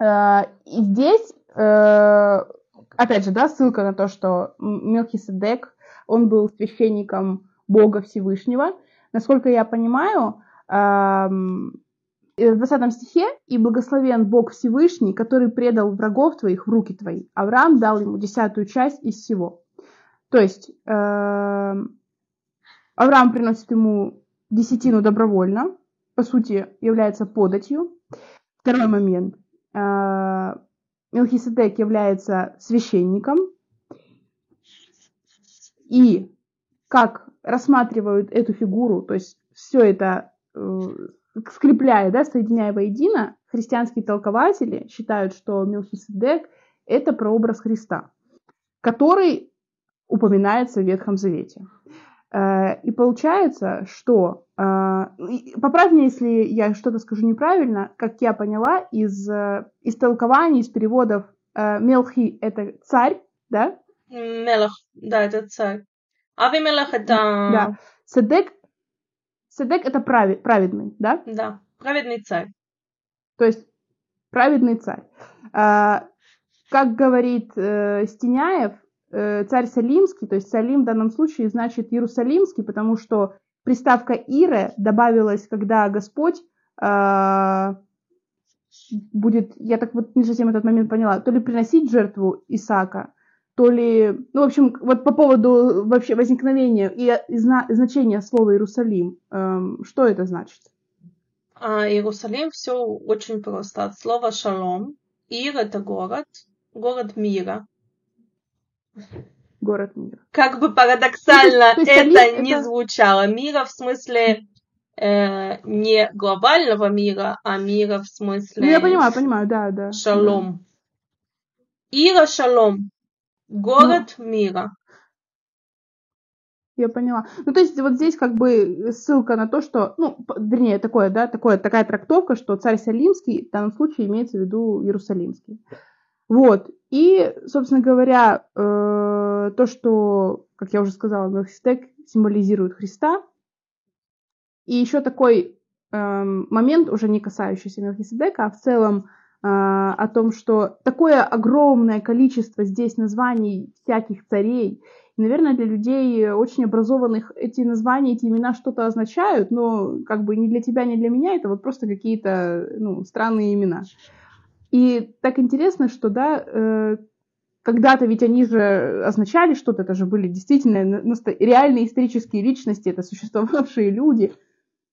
И здесь опять же, да, ссылка на то, что Мелхиседек, он был священником Бога Всевышнего. Насколько я понимаю, в 20 стихе «И благословен Бог Всевышний, который предал врагов твоих в руки твои». Авраам дал ему десятую часть из всего. То есть Авраам приносит ему десятину добровольно, по сути, является податью. Второй момент. Мелхиседек является священником, и как рассматривают эту фигуру, то есть все это, э, скрепляя, да, соединяя воедино, христианские толкователи считают, что Мелхиседек – это прообраз Христа, который упоминается в Ветхом Завете. Э, и получается, что, э, поправь меня, если я что-то скажу неправильно, как я поняла, из, э, из толкований, из переводов Мелхи – это царь, да? Мелах, да, это царь. Авимелах – это... Да. Седек, Седек – это правед, праведный, да? Да, праведный царь. То есть праведный царь. Как говорит Стеняев, царь Салимский, то есть Салим в данном случае значит Иерусалимский, потому что приставка Ире добавилась, когда Господь э, будет, я так вот не совсем этот момент поняла, то ли приносить жертву Исаака, то ли, ну, в общем, вот по поводу вообще возникновения и, и значения слова Иерусалим, э, что это значит? А, Иерусалим все очень просто. От слова шалом. Ир это город, город мира. Город мира. Как бы парадоксально это это не звучало. Мира в смысле э, не глобального мира, а мира в смысле... Ну, я понимаю, понимаю, да, да. Шалом. Да. Ира шалом. Город ну, мира. Я поняла. Ну, то есть, вот здесь как бы ссылка на то, что, ну, вернее, такое, да, такое, такая трактовка, что царь Салимский, в данном случае имеется в виду Иерусалимский. Вот. И, собственно говоря, э, то, что, как я уже сказала, Мелхиседек символизирует Христа. И еще такой э, момент, уже не касающийся Мелхиседека, а в целом э, о том, что такое огромное количество здесь названий всяких царей. И, наверное, для людей очень образованных эти названия, эти имена что-то означают, но как бы ни для тебя, ни для меня это вот просто какие-то ну, странные имена. И так интересно, что, да, э, когда-то ведь они же означали что-то, это же были действительно реальные исторические личности, это существовавшие люди.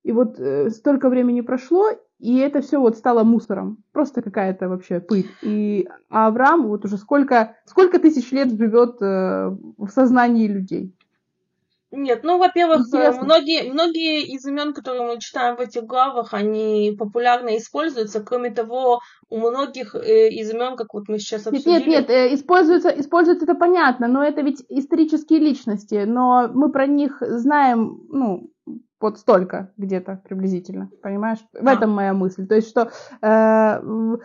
И вот э, столько времени прошло, и это все вот стало мусором. Просто какая-то вообще пыль. И Авраам вот уже сколько, сколько тысяч лет живет э, в сознании людей. Нет, ну, во-первых, э, многие, многие из имен, которые мы читаем в этих главах, они популярно используются. Кроме того, у многих э, из имен, как вот мы сейчас обсудили... Нет, нет, нет, э, используется, используется это понятно, но это ведь исторические личности, но мы про них знаем, ну, вот столько где-то приблизительно, понимаешь? В а. этом моя мысль. То есть, что э,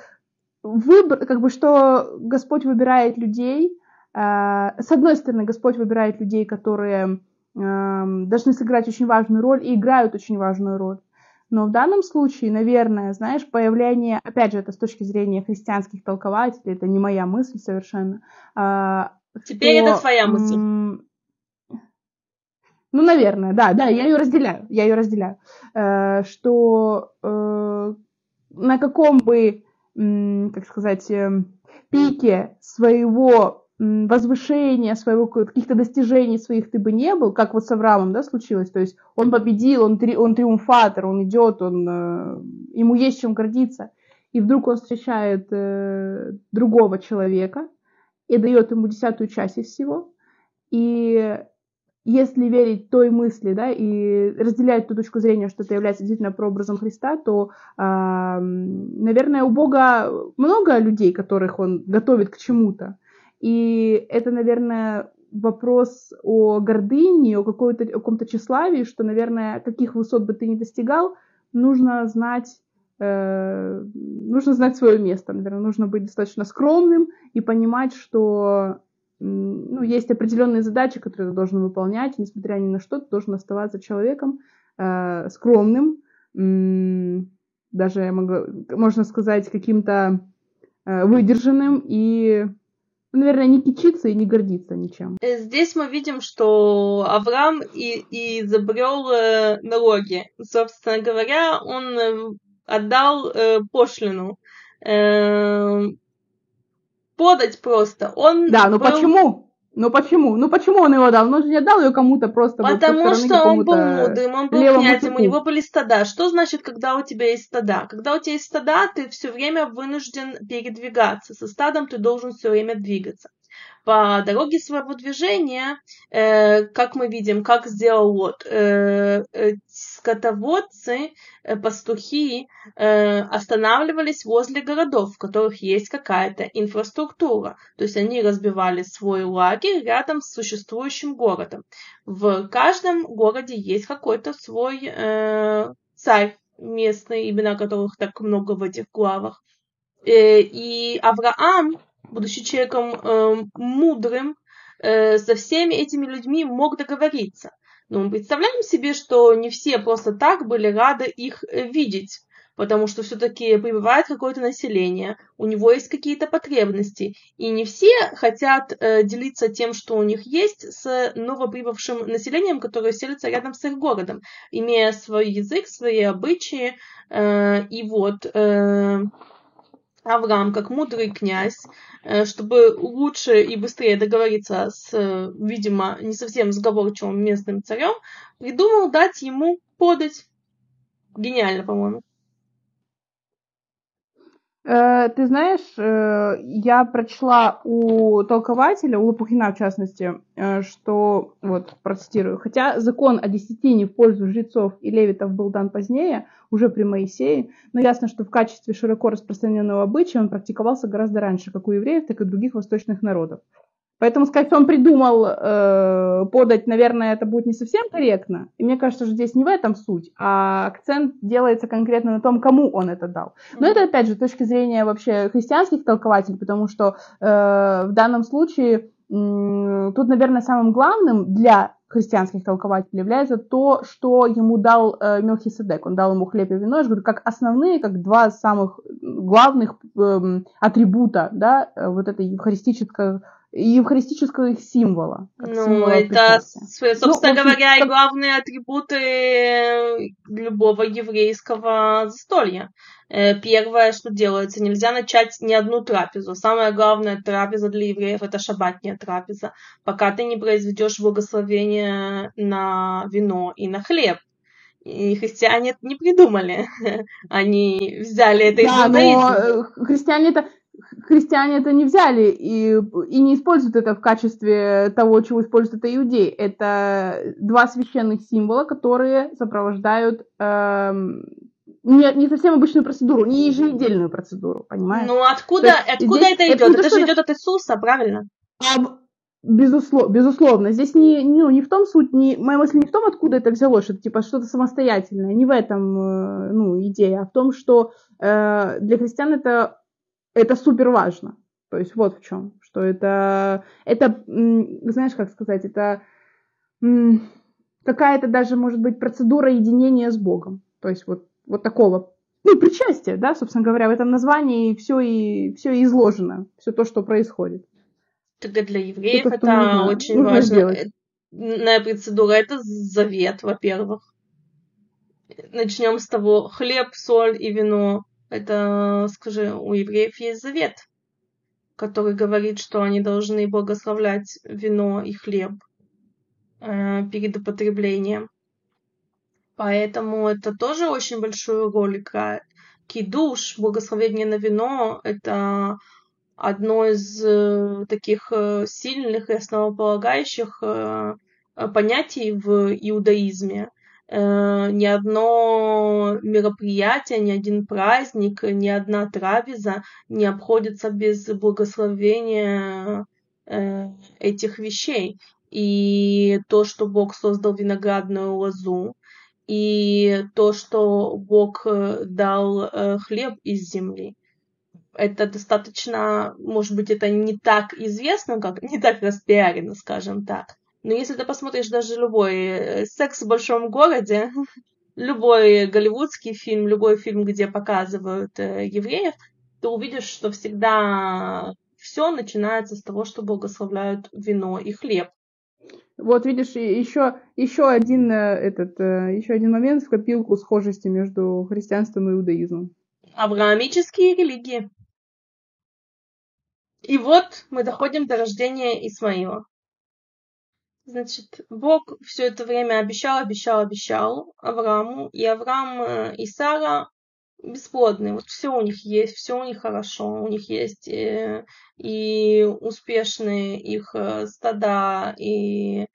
выбор, как бы, что Господь выбирает людей, э, с одной стороны, Господь выбирает людей, которые должны сыграть очень важную роль и играют очень важную роль. Но в данном случае, наверное, знаешь, появление, опять же, это с точки зрения христианских толкователей, это не моя мысль совершенно. А, Теперь то, это твоя мысль. Ну, наверное, да, да, я ее разделяю, я ее разделяю. Э, что э, на каком бы, как сказать, эм, пике своего возвышения своего, каких-то достижений своих ты бы не был, как вот с Авраамом, да, случилось, то есть он победил, он, три, он триумфатор, он идет, он, э, ему есть чем гордиться, и вдруг он встречает э, другого человека и дает ему десятую часть из всего, и если верить той мысли, да, и разделять ту точку зрения, что это является действительно прообразом Христа, то, э, наверное, у Бога много людей, которых Он готовит к чему-то. И это, наверное, вопрос о гордыне, о, какой-то, о каком-то тщеславии, что, наверное, каких высот бы ты ни достигал, нужно знать, э, нужно знать свое место, наверное, нужно быть достаточно скромным и понимать, что ну, есть определенные задачи, которые ты должен выполнять, несмотря ни на что, ты должен оставаться человеком э, скромным, э, даже, могу, можно сказать, каким-то э, выдержанным и наверное, не кичиться и не гордиться ничем. Э, здесь мы видим, что Авраам и, и изобрел э, налоги. Собственно говоря, он э, отдал пошлину. Э, подать просто. Он да, но был... почему? Ну почему? Ну почему он его дал? Он же не отдал ее кому-то просто. Потому вот, что он был мудрым, он был князем, у него были стада. Что значит, когда у тебя есть стада? Когда у тебя есть стада, ты все время вынужден передвигаться. Со стадом ты должен все время двигаться. По дороге своего движения, э, как мы видим, как сделал вот э, э, скотоводцы, э, пастухи э, останавливались возле городов, в которых есть какая-то инфраструктура. То есть они разбивали свой лагерь рядом с существующим городом. В каждом городе есть какой-то свой э, царь местный, имена которых так много в этих главах. Э, и Авраам, будучи человеком э, мудрым, э, со всеми этими людьми мог договориться. Но мы представляем себе, что не все просто так были рады их видеть потому что все-таки прибывает какое-то население, у него есть какие-то потребности, и не все хотят э, делиться тем, что у них есть, с новоприбывшим населением, которое селится рядом с их городом, имея свой язык, свои обычаи, э, и вот э, Авраам, как мудрый князь, э, чтобы лучше и быстрее договориться с, видимо, не совсем сговорчивым местным царем, придумал дать ему подать. Гениально, по-моему. Э, ты знаешь, э, я прочла у толкователя, у Лопухина в частности, э, что, вот, процитирую, хотя закон о десятине в пользу жрецов и левитов был дан позднее, уже при Моисее, но ясно, что в качестве широко распространенного обычая он практиковался гораздо раньше, как у евреев, так и других восточных народов. Поэтому сказать, что он придумал э, подать, наверное, это будет не совсем корректно. И мне кажется, что здесь не в этом суть, а акцент делается конкретно на том, кому он это дал. Но это, опять же, с точки зрения вообще христианских толкователей, потому что э, в данном случае э, тут, наверное, самым главным для христианских толкователей является то, что ему дал э, Мелхиседек. Он дал ему хлеб и вино, я говорю, как основные, как два самых главных э, атрибута да, э, вот этой евхаристической евхаристического их символа. Ну, это, собственно ну, говоря, как... и главные атрибуты любого еврейского застолья. Э, первое, что делается, нельзя начать ни одну трапезу. Самая главная трапеза для евреев это шабатняя трапеза, пока ты не произведешь благословение на вино и на хлеб. И христиане это не придумали. Они взяли это из да, иудаизма. Но э, христиане это христиане это не взяли и, и не используют это в качестве того, чего используют это иудеи. Это два священных символа, которые сопровождают эм, не, не совсем обычную процедуру, не еженедельную процедуру, понимаешь? Ну откуда, есть, откуда здесь, это идет? Это, это же идет от Иисуса, правильно? А, безусловно, безусловно. Здесь не, ну, не в том суть, не, моя мысль не в том, откуда это взялось, что это типа что-то самостоятельное, не в этом э, ну, идея, а в том, что э, для христиан это это супер важно. То есть вот в чем, что это, это, знаешь, как сказать, это какая-то даже, может быть, процедура единения с Богом. То есть вот, вот такого, ну, причастие, да, собственно говоря, в этом названии все и, все и изложено, все то, что происходит. Тогда для евреев это, это очень нужно важно. Сделать. На процедура это завет, во-первых. Начнем с того, хлеб, соль и вино это, скажи, у евреев есть завет, который говорит, что они должны благословлять вино и хлеб э, перед употреблением. Поэтому это тоже очень большую роль играет. Кидуш, благословение на вино, это одно из э, таких э, сильных и основополагающих э, понятий в иудаизме. Э, ни одно мероприятие, ни один праздник, ни одна трапеза не обходится без благословения э, этих вещей. И то, что Бог создал виноградную лозу, и то, что Бог э, дал хлеб из земли. Это достаточно, может быть, это не так известно, как не так распиарено, скажем так. Но если ты посмотришь даже любой э, секс в большом городе, любой голливудский фильм, любой фильм, где показывают э, евреев, ты увидишь, что всегда все начинается с того, что благословляют вино и хлеб. Вот видишь, еще, еще один э, этот, еще один момент в копилку схожести между христианством и иудаизмом. Авраамические религии. И вот мы доходим до рождения Исмаила. Значит, Бог все это время обещал, обещал, обещал Аврааму, и Авраам э, и Сара бесплодные. Вот все у них есть, все у них хорошо. У них есть и, и успешные их стада, и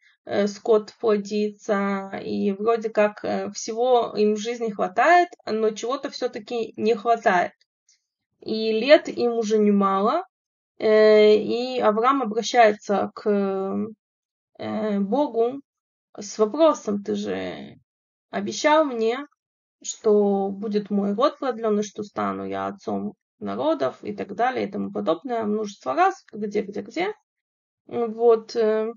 скот плодится, и вроде как всего им в жизни хватает, но чего-то все-таки не хватает. И лет им уже немало, и Авраам обращается к Богу с вопросом, ты же обещал мне, что будет мой род продленный, что стану я отцом народов и так далее и тому подобное, множество раз, где, где, где. Вот. Э,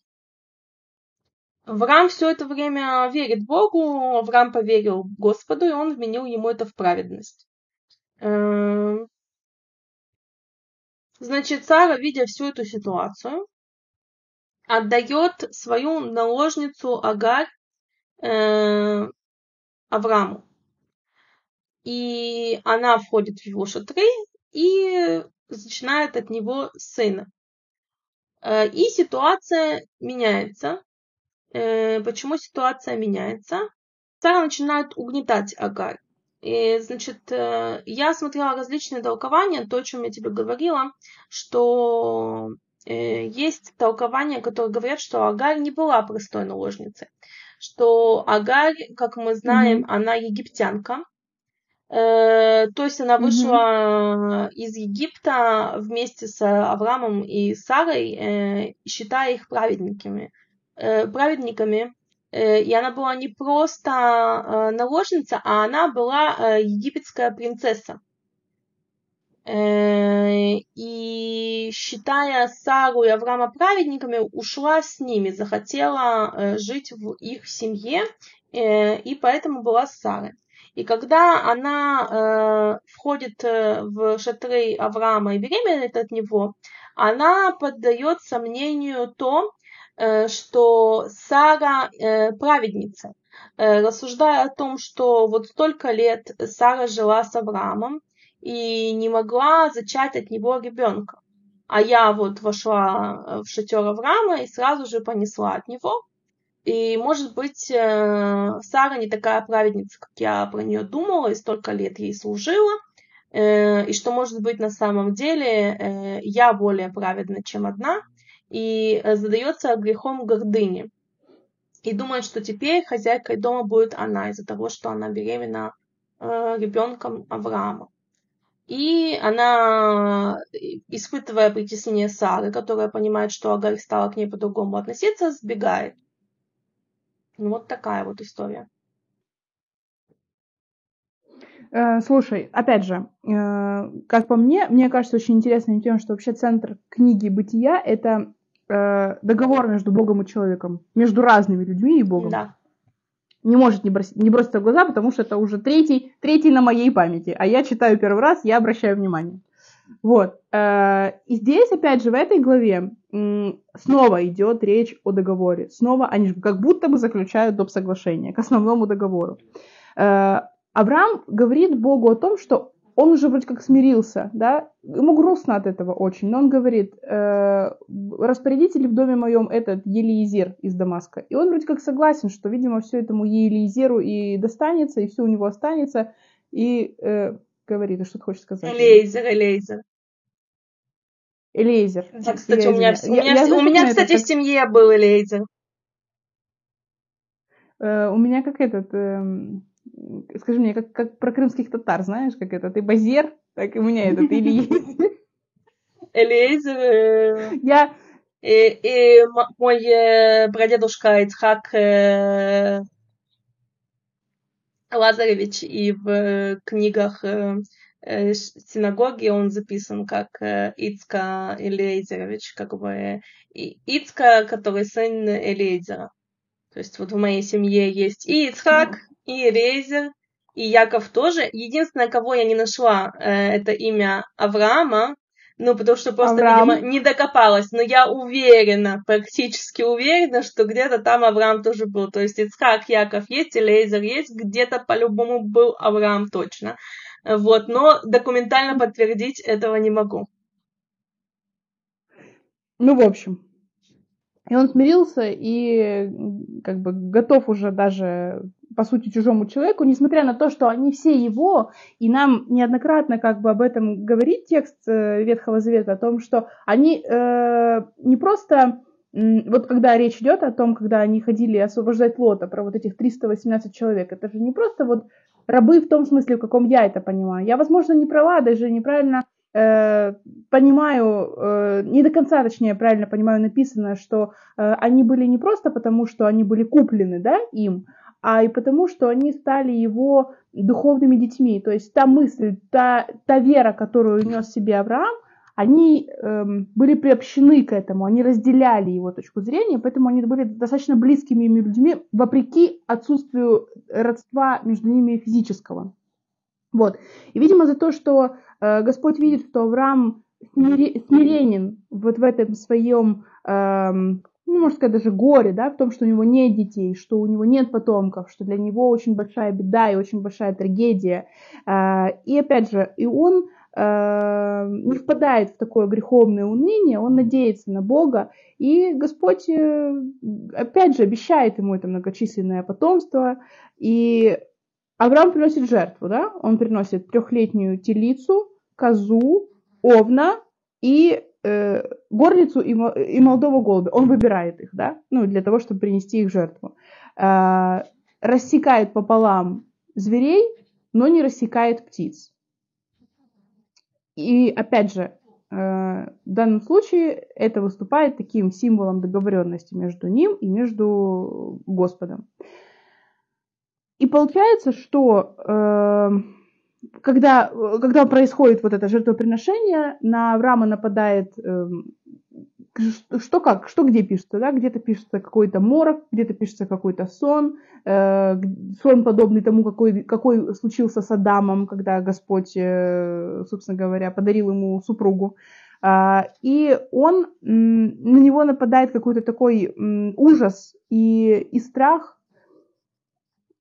Авраам все это время верит Богу, Авраам поверил Господу, и он вменил ему это в праведность. Э, значит, Сара, видя всю эту ситуацию, отдает свою наложницу Агарь э, Аврааму. И она входит в его шатры и начинает от него сына. Э, и ситуация меняется. Э, почему ситуация меняется? Сара начинает угнетать Агарь. И, значит, э, я смотрела различные толкования, то, о чем я тебе говорила, что есть толкования, которые говорят, что Агарь не была простой наложницей, что Агарь, как мы знаем, mm-hmm. она египтянка, Э, то есть она вышла mm-hmm. из Египта вместе с Авраамом и Сарой, э, считая их праведниками. Э, праведниками. И она была не просто наложница, а она была египетская принцесса. И считая Сару и Авраама праведниками, ушла с ними, захотела жить в их семье, и поэтому была с Сарой. И когда она э, входит э, в шатры Авраама и беременеет от него, она поддает сомнению то, э, что Сара э, праведница. Э, рассуждая о том, что вот столько лет Сара жила с Авраамом и не могла зачать от него ребенка. А я вот вошла э, в шатер Авраама и сразу же понесла от него. И, может быть, э, Сара не такая праведница, как я про нее думала, и столько лет ей служила, э, и что, может быть, на самом деле я более праведна, чем одна, и задается грехом гордыни. И думает, что теперь хозяйкой дома будет она из-за того, что она беременна ребенком Авраама. И она, испытывая притеснение Сары, которая понимает, что Агарь стала к ней по-другому относиться, сбегает. Ну, вот такая вот история. Э, слушай, опять же, э, как по мне, мне кажется очень интересным тем, что вообще центр книги бытия это э, договор между Богом и человеком, между разными людьми и Богом. Да. Не может не, бросить, не броситься в глаза, потому что это уже третий, третий на моей памяти. А я читаю первый раз, я обращаю внимание. Вот. Э, и здесь, опять же, в этой главе снова идет речь о договоре. Снова они как будто бы заключают доп. соглашение к основному договору. Э, Авраам говорит Богу о том, что он уже вроде как смирился, да, ему грустно от этого очень, но он говорит, э, распорядитель в доме моем этот Елиезер из Дамаска, и он вроде как согласен, что, видимо, все этому Елиезеру и достанется, и все у него останется, и э, Говори, ты что-то хочешь сказать? Элейзер, Элейзер. Элейзер. Да, кстати, у меня, у меня, я, у меня кстати, в семье был Элейзер. Uh, у меня как этот, uh, скажи мне, как, как про крымских татар, знаешь, как это, ты базер, так и у меня этот Элейзер. Элейзер. Э, я... И, и мой э, прадедушка Ицхак Лазаревич, и в э, книгах э, э, синагоги он записан как Ицка Элейзерович, как бы Ицка, который сын Элейзера. То есть вот в моей семье есть и Ицхак, и Элейзер, и Яков тоже. Единственное, кого я не нашла, это имя Авраама, ну, потому что просто, Авраам. видимо, не докопалась. Но я уверена, практически уверена, что где-то там Авраам тоже был. То есть Ицхак, Яков есть, Элейзер есть, где-то по-любому был Авраам точно. Вот, но документально подтвердить этого не могу. Ну, в общем. И он смирился и как бы готов уже даже по сути, чужому человеку, несмотря на то, что они все его, и нам неоднократно как бы об этом говорит текст э, Ветхого Завета, о том, что они э, не просто вот когда речь идет о том, когда они ходили освобождать Лота, про вот этих 318 человек, это же не просто вот рабы в том смысле, в каком я это понимаю. Я, возможно, не права, даже неправильно э, понимаю, э, не до конца, точнее, правильно понимаю, написано, что э, они были не просто потому, что они были куплены, да, им, а и потому, что они стали его духовными детьми. То есть та мысль, та, та вера, которую нес себе Авраам – они эм, были приобщены к этому, они разделяли его точку зрения, поэтому они были достаточно близкими ими людьми, вопреки отсутствию родства между ними физического. Вот. И, видимо, за то, что э, Господь видит, что Авраам смиренен вот в этом своем, эм, ну, можно сказать, даже горе, да, в том, что у него нет детей, что у него нет потомков, что для него очень большая беда и очень большая трагедия. Э, и опять же, и он Э, не впадает в такое греховное уныние, он надеется на Бога, и Господь, э, опять же, обещает ему это многочисленное потомство, и Авраам приносит жертву, да, он приносит трехлетнюю телицу, козу, овна и э, горлицу и, и молодого голубя. Он выбирает их, да, ну, для того, чтобы принести их жертву. Э, рассекает пополам зверей, но не рассекает птиц. И опять же, э, в данном случае это выступает таким символом договоренности между ним и между Господом. И получается, что э, когда, когда происходит вот это жертвоприношение, на Авраама нападает эм, что как, что где пишется, да, где-то пишется какой-то морок, где-то пишется какой-то сон, э, сон подобный тому, какой, какой случился с Адамом, когда Господь, э, собственно говоря, подарил ему супругу. Э, и он, на него нападает какой-то такой э, ужас и, и страх,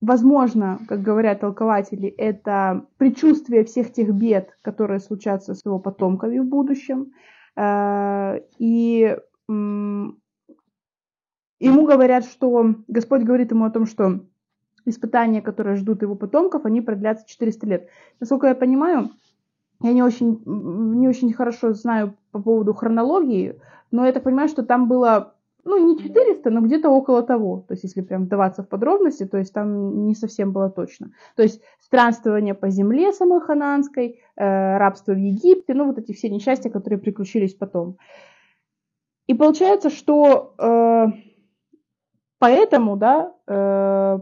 Возможно, как говорят толкователи, это предчувствие всех тех бед, которые случатся с его потомками в будущем. Э, и ему говорят, что Господь говорит ему о том, что испытания, которые ждут его потомков, они продлятся 400 лет. Насколько я понимаю, я не очень, не очень хорошо знаю по поводу хронологии, но я так понимаю, что там было ну, не 400, но где-то около того. То есть, если прям вдаваться в подробности, то есть там не совсем было точно. То есть, странствование по земле самой хананской, э, рабство в Египте, ну, вот эти все несчастья, которые приключились потом. И получается, что э, поэтому, да, э,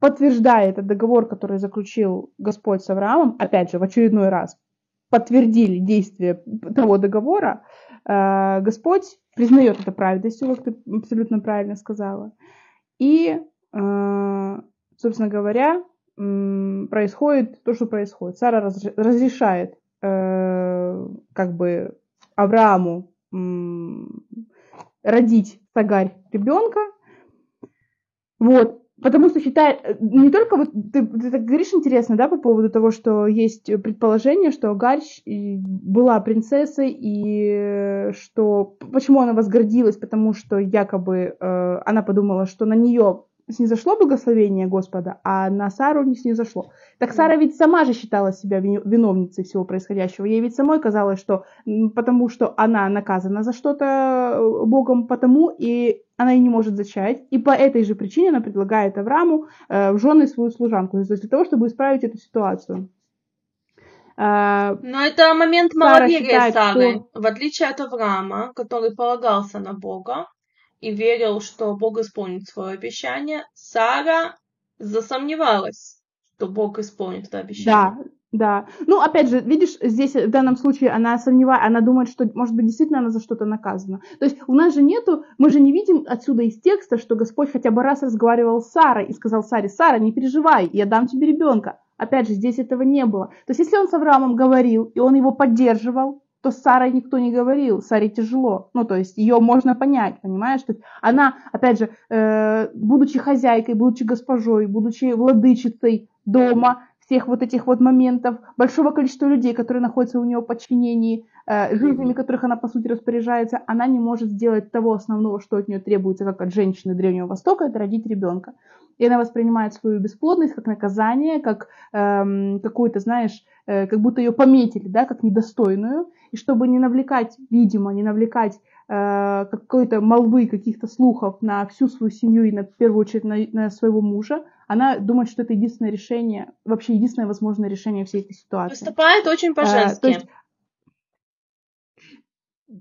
подтверждая этот договор, который заключил Господь с Авраамом, опять же, в очередной раз, подтвердили действие того договора, э, Господь признает это праведностью, как ты абсолютно правильно сказала. И, э, собственно говоря, происходит то, что происходит. Сара разрешает э, как бы Аврааму родить Сагарь ребенка. Вот. Потому что считает, э, не только вот ты, ты так говоришь интересно, да, по поводу того, что есть предположение, что Агарь была принцессой и что почему она возгордилась, потому что якобы э, она подумала, что на нее снизошло благословение Господа, а на Сару не снизошло. Так Сара ведь сама же считала себя виновницей всего происходящего. Ей ведь самой казалось, что потому что она наказана за что-то э, Богом, потому и она и не может зачать. И по этой же причине она предлагает Аврааму э, в жены свою служанку, то есть для того, чтобы исправить эту ситуацию. Э, Но это момент маловерия Сары. Что... В отличие от Авраама, который полагался на Бога, и верил, что Бог исполнит свое обещание, Сара засомневалась, что Бог исполнит это обещание. Да, да. Ну, опять же, видишь, здесь в данном случае она сомневается, она думает, что, может быть, действительно она за что-то наказана. То есть у нас же нету, мы же не видим отсюда из текста, что Господь хотя бы раз разговаривал с Сарой и сказал Саре, Сара, не переживай, я дам тебе ребенка. Опять же, здесь этого не было. То есть если он с Авраамом говорил, и он его поддерживал, то с Сарой никто не говорил, Саре тяжело. Ну, то есть ее можно понять, понимаешь? То есть она, опять же, э, будучи хозяйкой, будучи госпожой, будучи владычицей дома, всех вот этих вот моментов, большого количества людей, которые находятся у нее в подчинении, э, жизнями которых она, по сути, распоряжается, она не может сделать того основного, что от нее требуется, как от женщины Древнего Востока, это родить ребенка. И она воспринимает свою бесплодность как наказание, как эм, какую-то, знаешь, э, как будто ее пометили, да, как недостойную. И чтобы не навлекать, видимо, не навлекать э, какой-то молвы, каких-то слухов на всю свою семью и на, в первую очередь на, на своего мужа, она думает, что это единственное решение, вообще единственное возможное решение всей этой ситуации. Выступает очень по-женски. Э, то есть,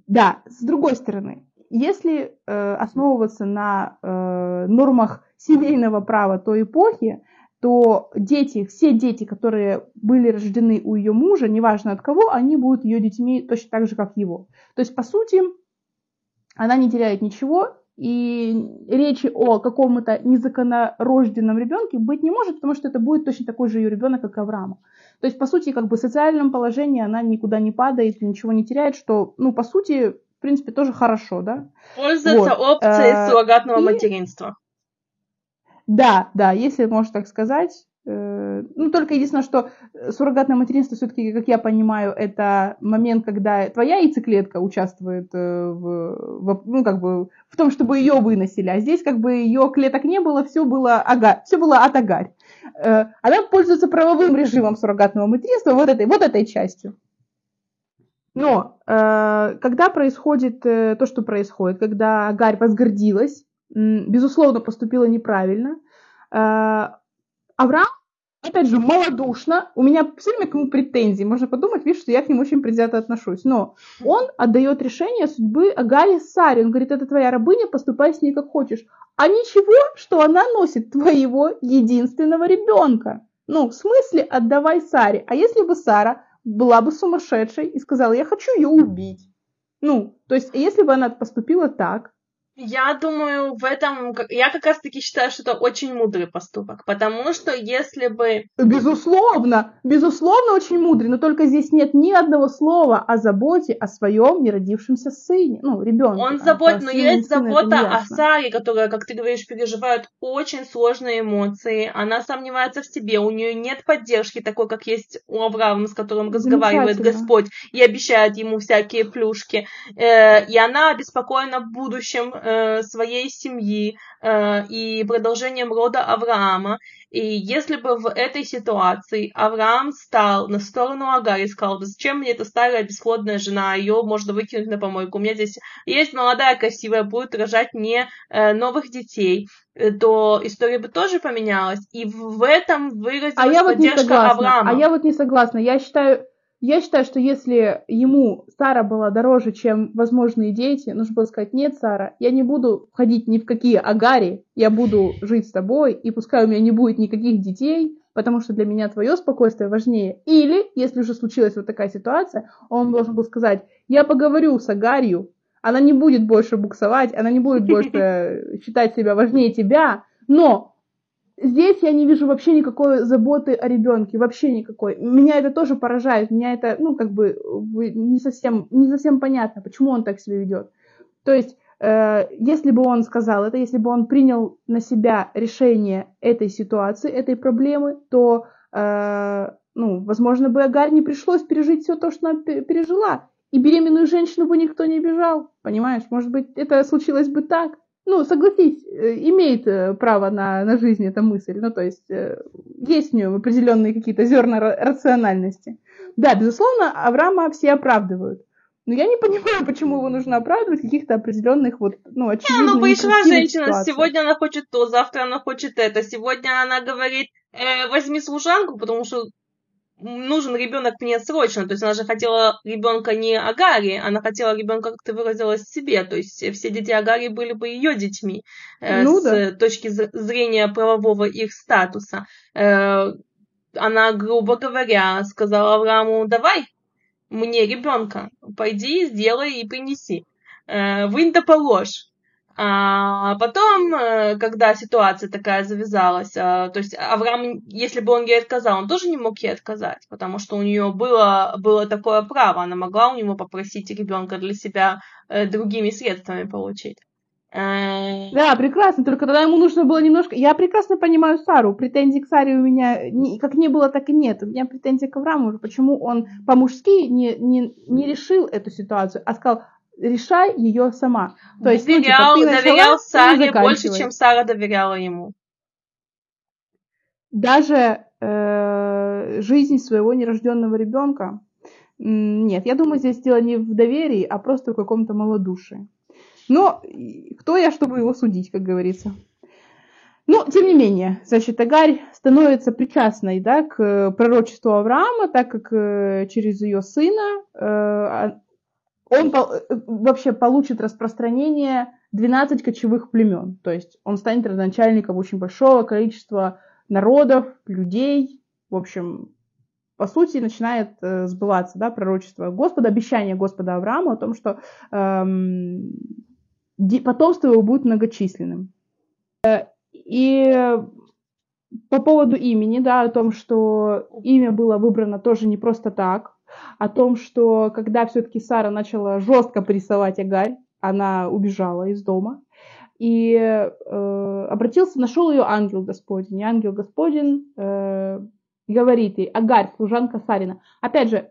да, с другой стороны, если э, основываться на э, нормах семейного права той эпохи, то дети, все дети, которые были рождены у ее мужа, неважно от кого, они будут ее детьми точно так же, как его. То есть, по сути, она не теряет ничего, и речи о каком-то незаконнорожденном ребенке быть не может, потому что это будет точно такой же ее ребенок, как Авраама. То есть, по сути, как бы в социальном положении она никуда не падает, ничего не теряет, что, ну, по сути, в принципе, тоже хорошо, да? Пользуется вот. опцией э, суррогатного и... материнства. Да, да, если можно так сказать. Э, ну, только единственное, что суррогатное материнство все-таки, как я понимаю, это момент, когда твоя яйцеклетка участвует э, в, в, ну, как бы, в том, чтобы ее выносили, а здесь как бы ее клеток не было, все было, ага, все было от агарь. Э, она пользуется правовым режимом суррогатного материнства вот этой, вот этой частью. Но когда происходит то, что происходит, когда Агарь возгордилась, безусловно, поступила неправильно. Э, Авраам, опять же, малодушно, у меня все время к нему претензии, можно подумать, видишь, что я к нему очень предвзято отношусь, но он отдает решение судьбы Агаре Саре, он говорит, это твоя рабыня, поступай с ней как хочешь, а ничего, что она носит твоего единственного ребенка. Ну, в смысле, отдавай Саре. А если бы Сара была бы сумасшедшей и сказала, я хочу ее убить? Ну, то есть, если бы она поступила так, я думаю, в этом... Я как раз-таки считаю, что это очень мудрый поступок, потому что если бы... Безусловно, безусловно, очень мудрый, но только здесь нет ни одного слова о заботе о своем неродившемся сыне, ну, ребенке. Он забот, но есть забота о Саре, которая, как ты говоришь, переживает очень сложные эмоции, она сомневается в себе, у нее нет поддержки такой, как есть у Авраама, с которым разговаривает Господь и обещает ему всякие плюшки, э, и она обеспокоена будущем э, своей семьи э, и продолжением рода Авраама. И если бы в этой ситуации Авраам стал на сторону Агар и сказал, зачем мне эта старая бесплодная жена, ее можно выкинуть на помойку, у меня здесь есть молодая, красивая, будет рожать мне э, новых детей, э, то история бы тоже поменялась. И в этом выразилась а я вот поддержка не согласна. Авраама. А я вот не согласна. Я считаю, я считаю, что если ему Сара была дороже, чем возможные дети, нужно было сказать, нет, Сара, я не буду входить ни в какие агари, я буду жить с тобой, и пускай у меня не будет никаких детей, потому что для меня твое спокойствие важнее. Или, если уже случилась вот такая ситуация, он должен был сказать, я поговорю с Агарью, она не будет больше буксовать, она не будет больше считать себя важнее тебя, но Здесь я не вижу вообще никакой заботы о ребенке, вообще никакой. Меня это тоже поражает, меня это, ну, как бы не совсем, не совсем понятно, почему он так себя ведет. То есть, э, если бы он сказал это, если бы он принял на себя решение этой ситуации, этой проблемы, то, э, ну, возможно, бы Агарь не пришлось пережить все то, что она пережила. И беременную женщину бы никто не бежал, понимаешь? Может быть, это случилось бы так. Ну, согласись, э, имеет э, право на, на жизнь эта мысль. Ну, то есть, э, есть у нее определенные какие-то зерна рациональности. Да, безусловно, Авраама все оправдывают. Но я не понимаю, почему его нужно оправдывать в каких-то определенных вот, ну, очевидно, Не, ну, пришла женщина, ситуациях. сегодня она хочет то, завтра она хочет это, сегодня она говорит, э, возьми служанку, потому что нужен ребенок мне срочно. То есть она же хотела ребенка не Агари, она хотела ребенка, как ты выразилась, себе. То есть все дети Агари были бы ее детьми э, ну, с да. точки зрения правового их статуса. Э, она, грубо говоря, сказала Аврааму, давай мне ребенка, пойди, сделай и принеси. Э, вынь да положь. А потом, э, когда ситуация такая завязалась, э, то есть Авраам, если бы он ей отказал, он тоже не мог ей отказать, потому что у нее было, было такое право, она могла у него попросить ребенка для себя э, другими средствами получить. Да, прекрасно, только тогда ему нужно было немножко... Я прекрасно понимаю Сару, претензий к Саре у меня как не было, так и нет. У меня претензии к Аврааму, почему он по-мужски не, не, не решил эту ситуацию, а сказал, решай ее сама. То есть, ну, типа, доверял, ты начала, доверял ты Саре больше, чем Сара доверяла ему. Даже э, жизнь своего нерожденного ребенка, нет, я думаю, здесь дело не в доверии, а просто в каком-то малодушии. Но кто я, чтобы его судить, как говорится. Но, тем не менее, значит, Агарь становится причастной да, к пророчеству Авраама, так как э, через ее сына э, а- он пол- э, вообще получит распространение 12 кочевых племен. То есть он станет родоначальником очень большого количества народов, людей. В общем, по сути, начинает э, сбываться да, пророчество Господа, обещание Господа Авраама о том, что эм, потомство его будет многочисленным. Э, И по поводу имени, да, о том, что имя было выбрано тоже не просто так, о том, что когда все-таки Сара начала жестко прессовать Агарь, она убежала из дома, и э, обратился, нашел ее ангел Господень. И ангел Господень э, говорит ей, Агарь, служанка Сарина. Опять же,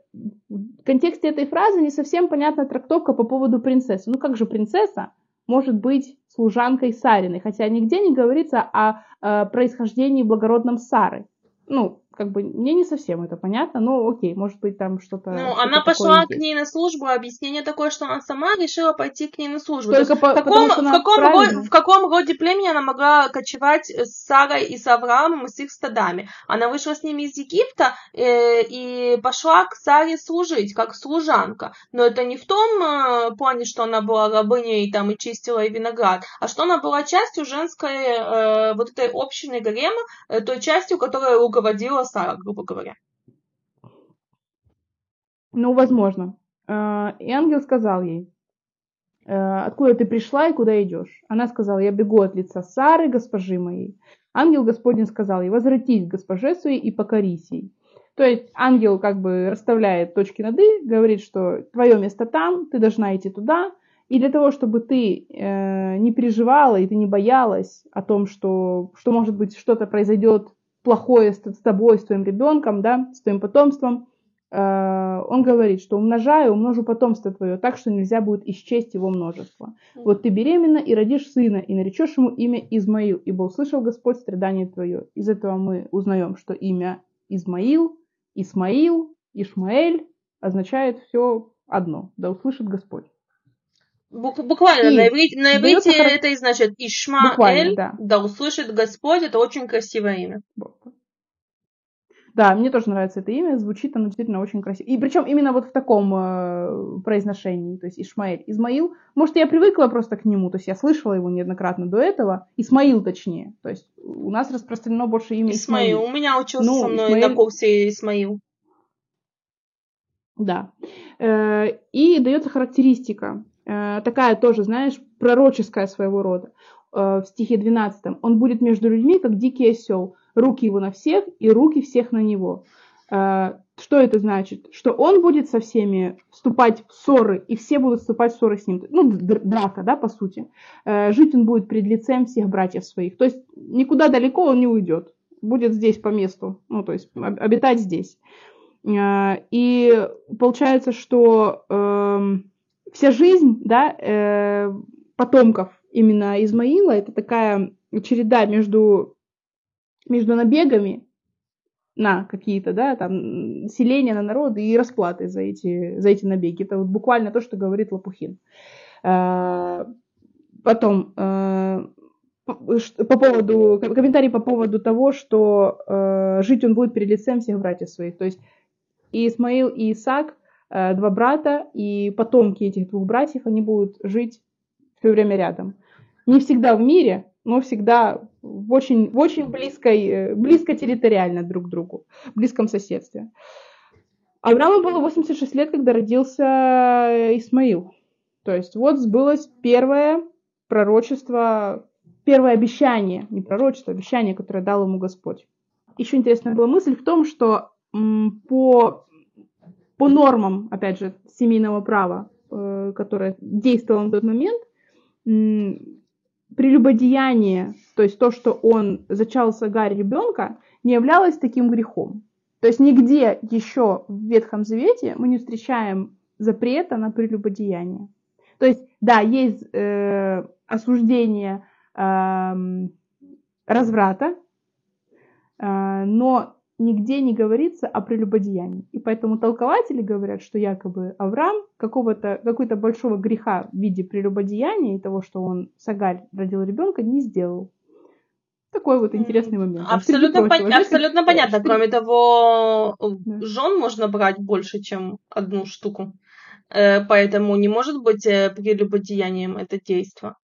в контексте этой фразы не совсем понятна трактовка по поводу принцессы. Ну как же принцесса может быть служанкой Сариной, хотя нигде не говорится о, э, происхождении благородном Сары. Ну, как бы мне не совсем это понятно, но окей, может быть там что-то. Ну, что-то она пошла к ней на службу, объяснение такое, что она сама решила пойти к ней на службу. Только по- в, каком, что в, каком правильная. ро- в каком роде племени она могла кочевать с Сарой и с Авраамом и с их стадами? Она вышла с ними из Египта э, и пошла к Саре служить, как служанка. Но это не в том э, плане, что она была рабыней там, и чистила и виноград, а что она была частью женской э, вот этой общины гарема, э, той частью, которой руководила Сара, грубо говоря. Ну, возможно. Э, И ангел сказал ей, «Э, откуда ты пришла и куда идешь? Она сказала, я бегу от лица Сары, госпожи моей. Ангел Господень сказал ей, возвратись к госпоже своей и покорись ей. То есть ангел как бы расставляет точки над «и», говорит, что твое место там, ты должна идти туда. И для того, чтобы ты э, не переживала и ты не боялась о том, что, что может быть что-то произойдет плохое с, с тобой, с твоим ребенком, да, с твоим потомством, э, он говорит, что умножаю, умножу потомство твое, так что нельзя будет исчесть его множество. Вот ты беременна и родишь сына, и наречешь ему имя Измаил, ибо услышал Господь страдание твое. Из этого мы узнаем, что имя Измаил, Исмаил, Ишмаэль означает все одно, да услышит Господь. Бук- Буквально И на иврите, на иврите хоро- это и значит Ишмаэль, да. да услышит Господь, это очень красивое имя. Да, мне тоже нравится это имя, звучит оно действительно очень красиво. И причем именно вот в таком э, произношении, то есть Ишмаэль. Измаил, может, я привыкла просто к нему, то есть я слышала его неоднократно до этого. Исмаил точнее, то есть у нас распространено больше имя Исмаил. Исмаил. У меня учился Ну, со мной Исмаэль- на курсе Исмаил. Да. Э, И дается характеристика, такая тоже, знаешь, пророческая своего рода. Э, В стихе 12. Он будет между людьми, как дикий осел. Руки его на всех, и руки всех на него. Э, Что это значит? Что он будет со всеми вступать в ссоры, и все будут вступать в ссоры с ним. Ну, др- драка, да, по сути. Э, Жить он будет пред лицем всех братьев своих. То есть никуда далеко он не уйдет. Будет здесь по месту. Ну, то есть об- обитать здесь. Э, И получается, что эм, вся жизнь да, э, потомков именно Измаила это такая череда между, между набегами на какие-то, да, там, селения на народы и расплаты за эти, за эти набеги. Это вот буквально то, что говорит Лопухин. Э, Потом, э, по поводу, ком- комментарий по поводу того, что э, жить он будет перед лицем всех братьев своих. То есть и Исмаил, и Исаак, э, два брата, и потомки этих двух братьев, они будут жить все время рядом. Не всегда в мире, но всегда в очень, в очень близкой, э, близко территориально друг к другу, в близком соседстве. Аврааму было 86 лет, когда родился э, Исмаил. То есть вот сбылось первое пророчество, первое обещание, не пророчество, а обещание, которое дал ему Господь. Еще интересная была мысль в том, что по, по нормам, опять же, семейного права, э, которое действовало на тот момент, прелюбодеяние, то есть то, что он зачал с ребенка, не являлось таким грехом. То есть нигде еще в Ветхом Завете мы не встречаем запрета на прелюбодеяние. То есть, да, есть э, осуждение э, разврата, э, но нигде не говорится о прелюбодеянии. И поэтому толкователи говорят, что якобы Авраам какого-то, какой-то большого греха в виде прелюбодеяния и того, что он Сагаль родил ребенка, не сделал. Такой вот интересный момент. Абсолютно, пон- абсолютно понятно. Что... Кроме того, да. жен можно брать больше, чем одну штуку. Э, поэтому не может быть э, прелюбодеянием это действие.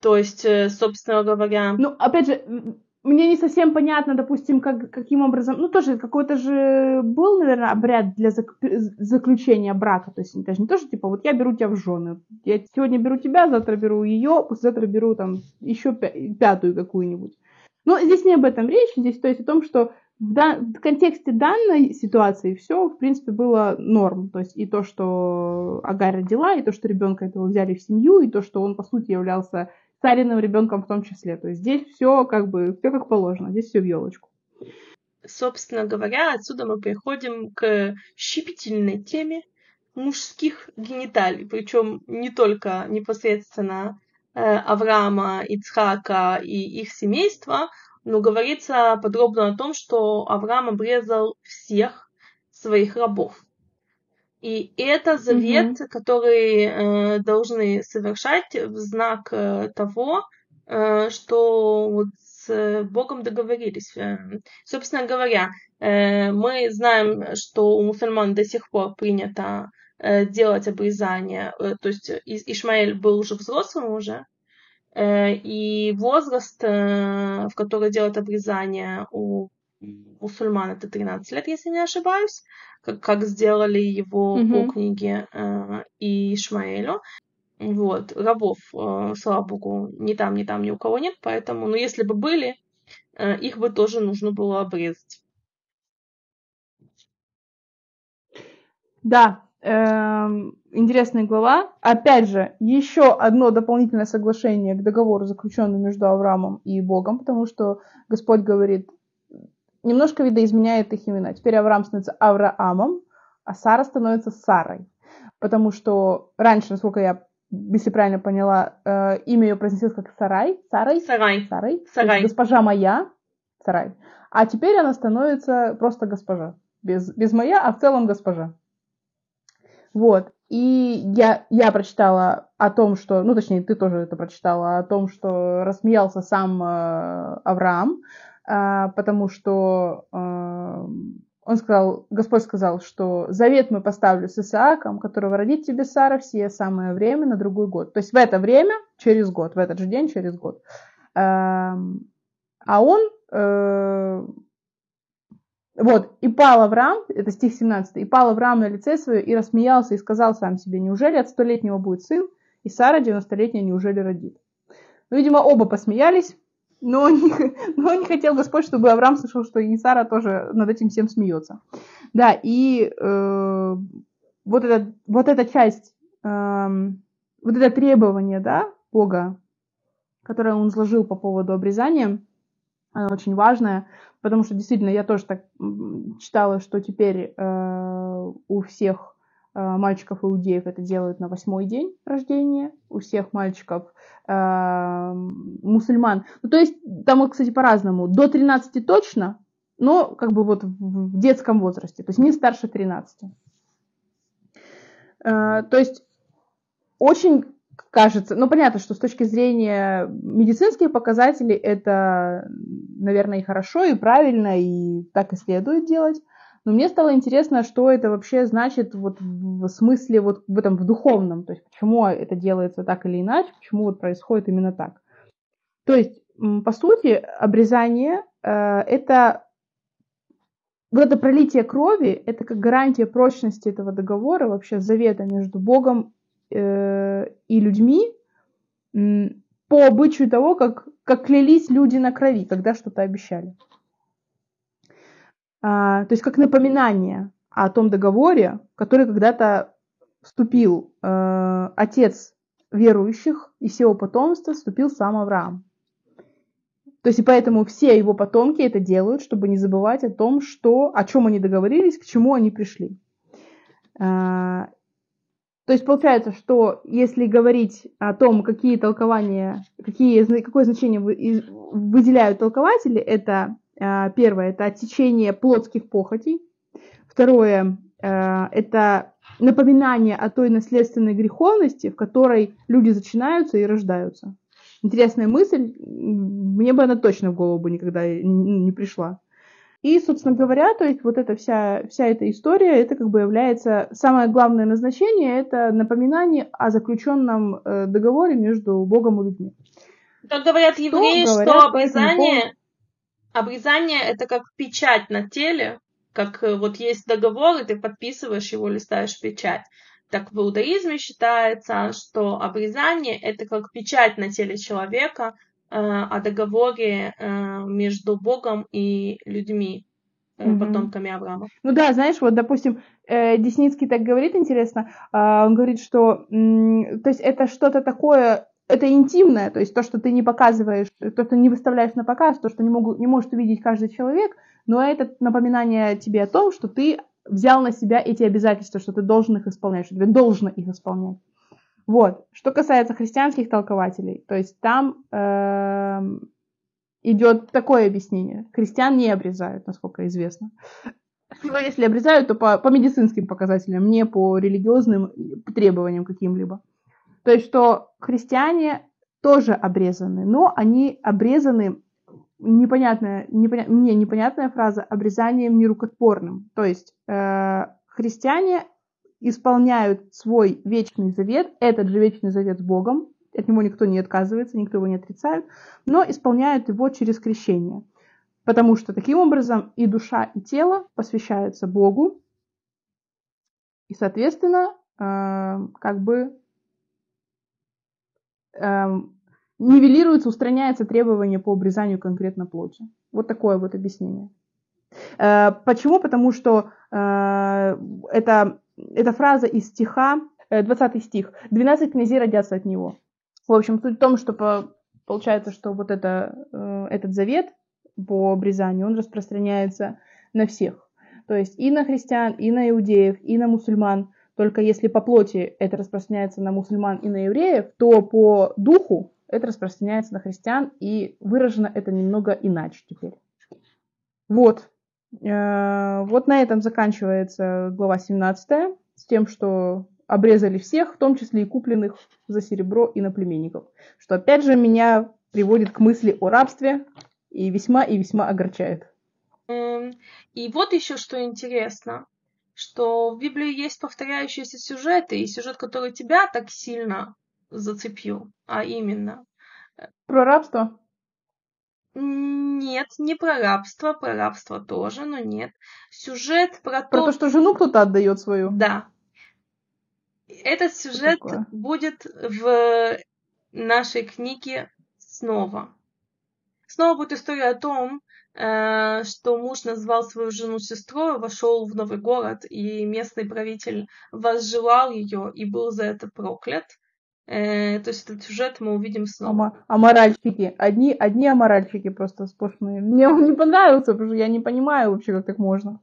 То есть, э, собственно говоря... Ну, опять же, мне не совсем понятно, допустим, как, каким образом, ну, тоже какой-то же был, наверное, обряд для зак, заключения брака, то есть это же не то, что, типа, вот я беру тебя в жены, я сегодня беру тебя, завтра беру ее, послезавтра беру, там, еще пятую какую-нибудь. Но здесь не об этом речь, здесь, то есть о том, что в, да, в контексте данной ситуации все, в принципе, было норм. То есть и то, что Агарь родила, и то, что ребенка этого взяли в семью, и то, что он, по сути, являлся цариным ребенком в том числе. То есть здесь все как бы, все как положено, здесь все в елочку. Собственно говоря, отсюда мы переходим к щепетильной теме мужских гениталий, причем не только непосредственно э, Авраама, Ицхака и их семейства, но говорится подробно о том, что Авраам обрезал всех своих рабов. И это завет, mm-hmm. который э, должны совершать в знак э, того, э, что вот с Богом договорились. Э, собственно говоря, э, мы знаем, что у мусульман до сих пор принято э, делать обрезание. Э, то есть Ишмаэль был уже взрослым уже, э, и возраст, э, в который делают обрезание у мусульман это 13 лет, если не ошибаюсь как, как сделали его mm-hmm. по книге э, и Ишмаэлю. Вот, рабов, э, слава богу, ни там, ни там ни у кого нет, поэтому, ну, если бы были, э, их бы тоже нужно было обрезать. Да, эм, интересная глава. Опять же, еще одно дополнительное соглашение к договору, заключенному между Авраамом и Богом, потому что Господь говорит, немножко видоизменяет их имена. Теперь Авраам становится Авраамом, а Сара становится Сарой. Потому что раньше, насколько я, если правильно поняла, э, имя ее произносилось как Сарай. Сарай. Сарай. Сарай. Сарай. Госпожа моя. Сарай. А теперь она становится просто госпожа. Без, без моя, а в целом госпожа. Вот. И я, я прочитала о том, что, ну, точнее, ты тоже это прочитала, о том, что рассмеялся сам э, Авраам, потому что а, он сказал, Господь сказал, что завет мы поставлю с Исааком, которого родит тебе Сара в самое время на другой год. То есть в это время, через год, в этот же день, через год. А он, э, вот, и пал Авраам, это стих 17, и пал Авраам на лице свое и рассмеялся и сказал сам себе, неужели от столетнего будет сын, и Сара 90-летняя неужели родит? Ну, видимо, оба посмеялись, но не, но не хотел Господь, чтобы Авраам слышал, что и Сара тоже над этим всем смеется. Да, и э, вот, это, вот эта часть, э, вот это требование, да, Бога, которое он изложил по поводу обрезания, оно очень важное, потому что действительно я тоже так читала, что теперь э, у всех Э, мальчиков иудеев это делают на восьмой день рождения, у всех мальчиков э, мусульман. Ну, то есть там, вот, кстати, по-разному. До 13 точно, но как бы вот в детском возрасте, то есть не старше 13. Э, то есть очень кажется, ну понятно, что с точки зрения медицинских показателей это, наверное, и хорошо, и правильно, и так и следует делать. Но мне стало интересно, что это вообще значит вот в смысле вот в этом в духовном, то есть почему это делается так или иначе, почему вот происходит именно так. То есть, по сути, обрезание э, это вот это пролитие крови, это как гарантия прочности этого договора, вообще завета между Богом э, и людьми по обычаю того, как, как клялись люди на крови, когда что-то обещали. А, то есть как напоминание о том договоре, который когда-то вступил э, отец верующих и всего потомства вступил сам Авраам. То есть и поэтому все его потомки это делают, чтобы не забывать о том, что, о чем они договорились, к чему они пришли. А, то есть получается, что если говорить о том, какие толкования, какие, какое значение выделяют толкователи, это первое, это отсечение плотских похотей, второе, а, это напоминание о той наследственной греховности, в которой люди зачинаются и рождаются. Интересная мысль, мне бы она точно в голову бы никогда не пришла. И, собственно говоря, то есть вот эта вся, вся эта история, это как бы является самое главное назначение, это напоминание о заключенном э, договоре между Богом и людьми. Как говорят евреи, что, что обрезание, обрезание это как печать на теле, как э, вот есть договор, и ты подписываешь его, листаешь печать. Так в иудаизме считается, что обрезание это как печать на теле человека э, о договоре э, между Богом и людьми, mm-hmm. потомками Авраама. Ну да, знаешь, вот, допустим, э, Десницкий так говорит, интересно, э, он говорит, что, э, то есть это что-то такое, это интимное, то есть то, что ты не показываешь, то, что не выставляешь на показ, то, что не, могу, не может увидеть каждый человек, но это напоминание тебе о том, что ты взял на себя эти обязательства, что ты должен их исполнять, что тебе должно их исполнять. Вот. Что касается христианских толкователей, то есть там э, идет такое объяснение. Христиан не обрезают, насколько известно. Но если обрезают, то по, по медицинским показателям, не по религиозным требованиям каким-либо. То есть, что христиане тоже обрезаны, но они обрезаны непонятная, непоня... мне непонятная фраза обрезанием нерукотворным. То есть э, христиане исполняют свой вечный завет, этот же вечный завет с Богом, от него никто не отказывается, никто его не отрицает, но исполняют его через крещение. Потому что таким образом и душа, и тело посвящаются Богу, и, соответственно, э, как бы э, нивелируется, устраняется требование по обрезанию конкретно плоти. Вот такое вот объяснение. Э, почему? Потому что э, это, эта фраза из стиха, 20 э, стих, «12 князей родятся от него». В общем, суть в том, что по, получается, что вот это, этот завет по обрезанию, он распространяется на всех. То есть и на христиан, и на иудеев, и на мусульман. Только если по плоти это распространяется на мусульман и на евреев, то по духу это распространяется на христиан, и выражено это немного иначе теперь. Вот. Э, вот на этом заканчивается глава 17 с тем, что обрезали всех, в том числе и купленных за серебро иноплеменников. Что опять же меня приводит к мысли о рабстве и весьма и весьма огорчает. Эм, и вот еще что интересно, что в Библии есть повторяющиеся сюжеты, и сюжет, который тебя так сильно зацепил, а именно... Про рабство? Нет, не про рабство, про рабство тоже, но нет. Сюжет про, про то... то, что жену кто-то отдает свою. Да. Этот сюжет будет в нашей книге снова. Снова будет история о том, что муж назвал свою жену сестрой, вошел в новый город, и местный правитель возжелал ее и был за это проклят. Э, то есть этот сюжет мы увидим снова. аморальщики. Одни, одни аморальщики просто сплошные. Мне он не понравился, потому что я не понимаю вообще, как так можно.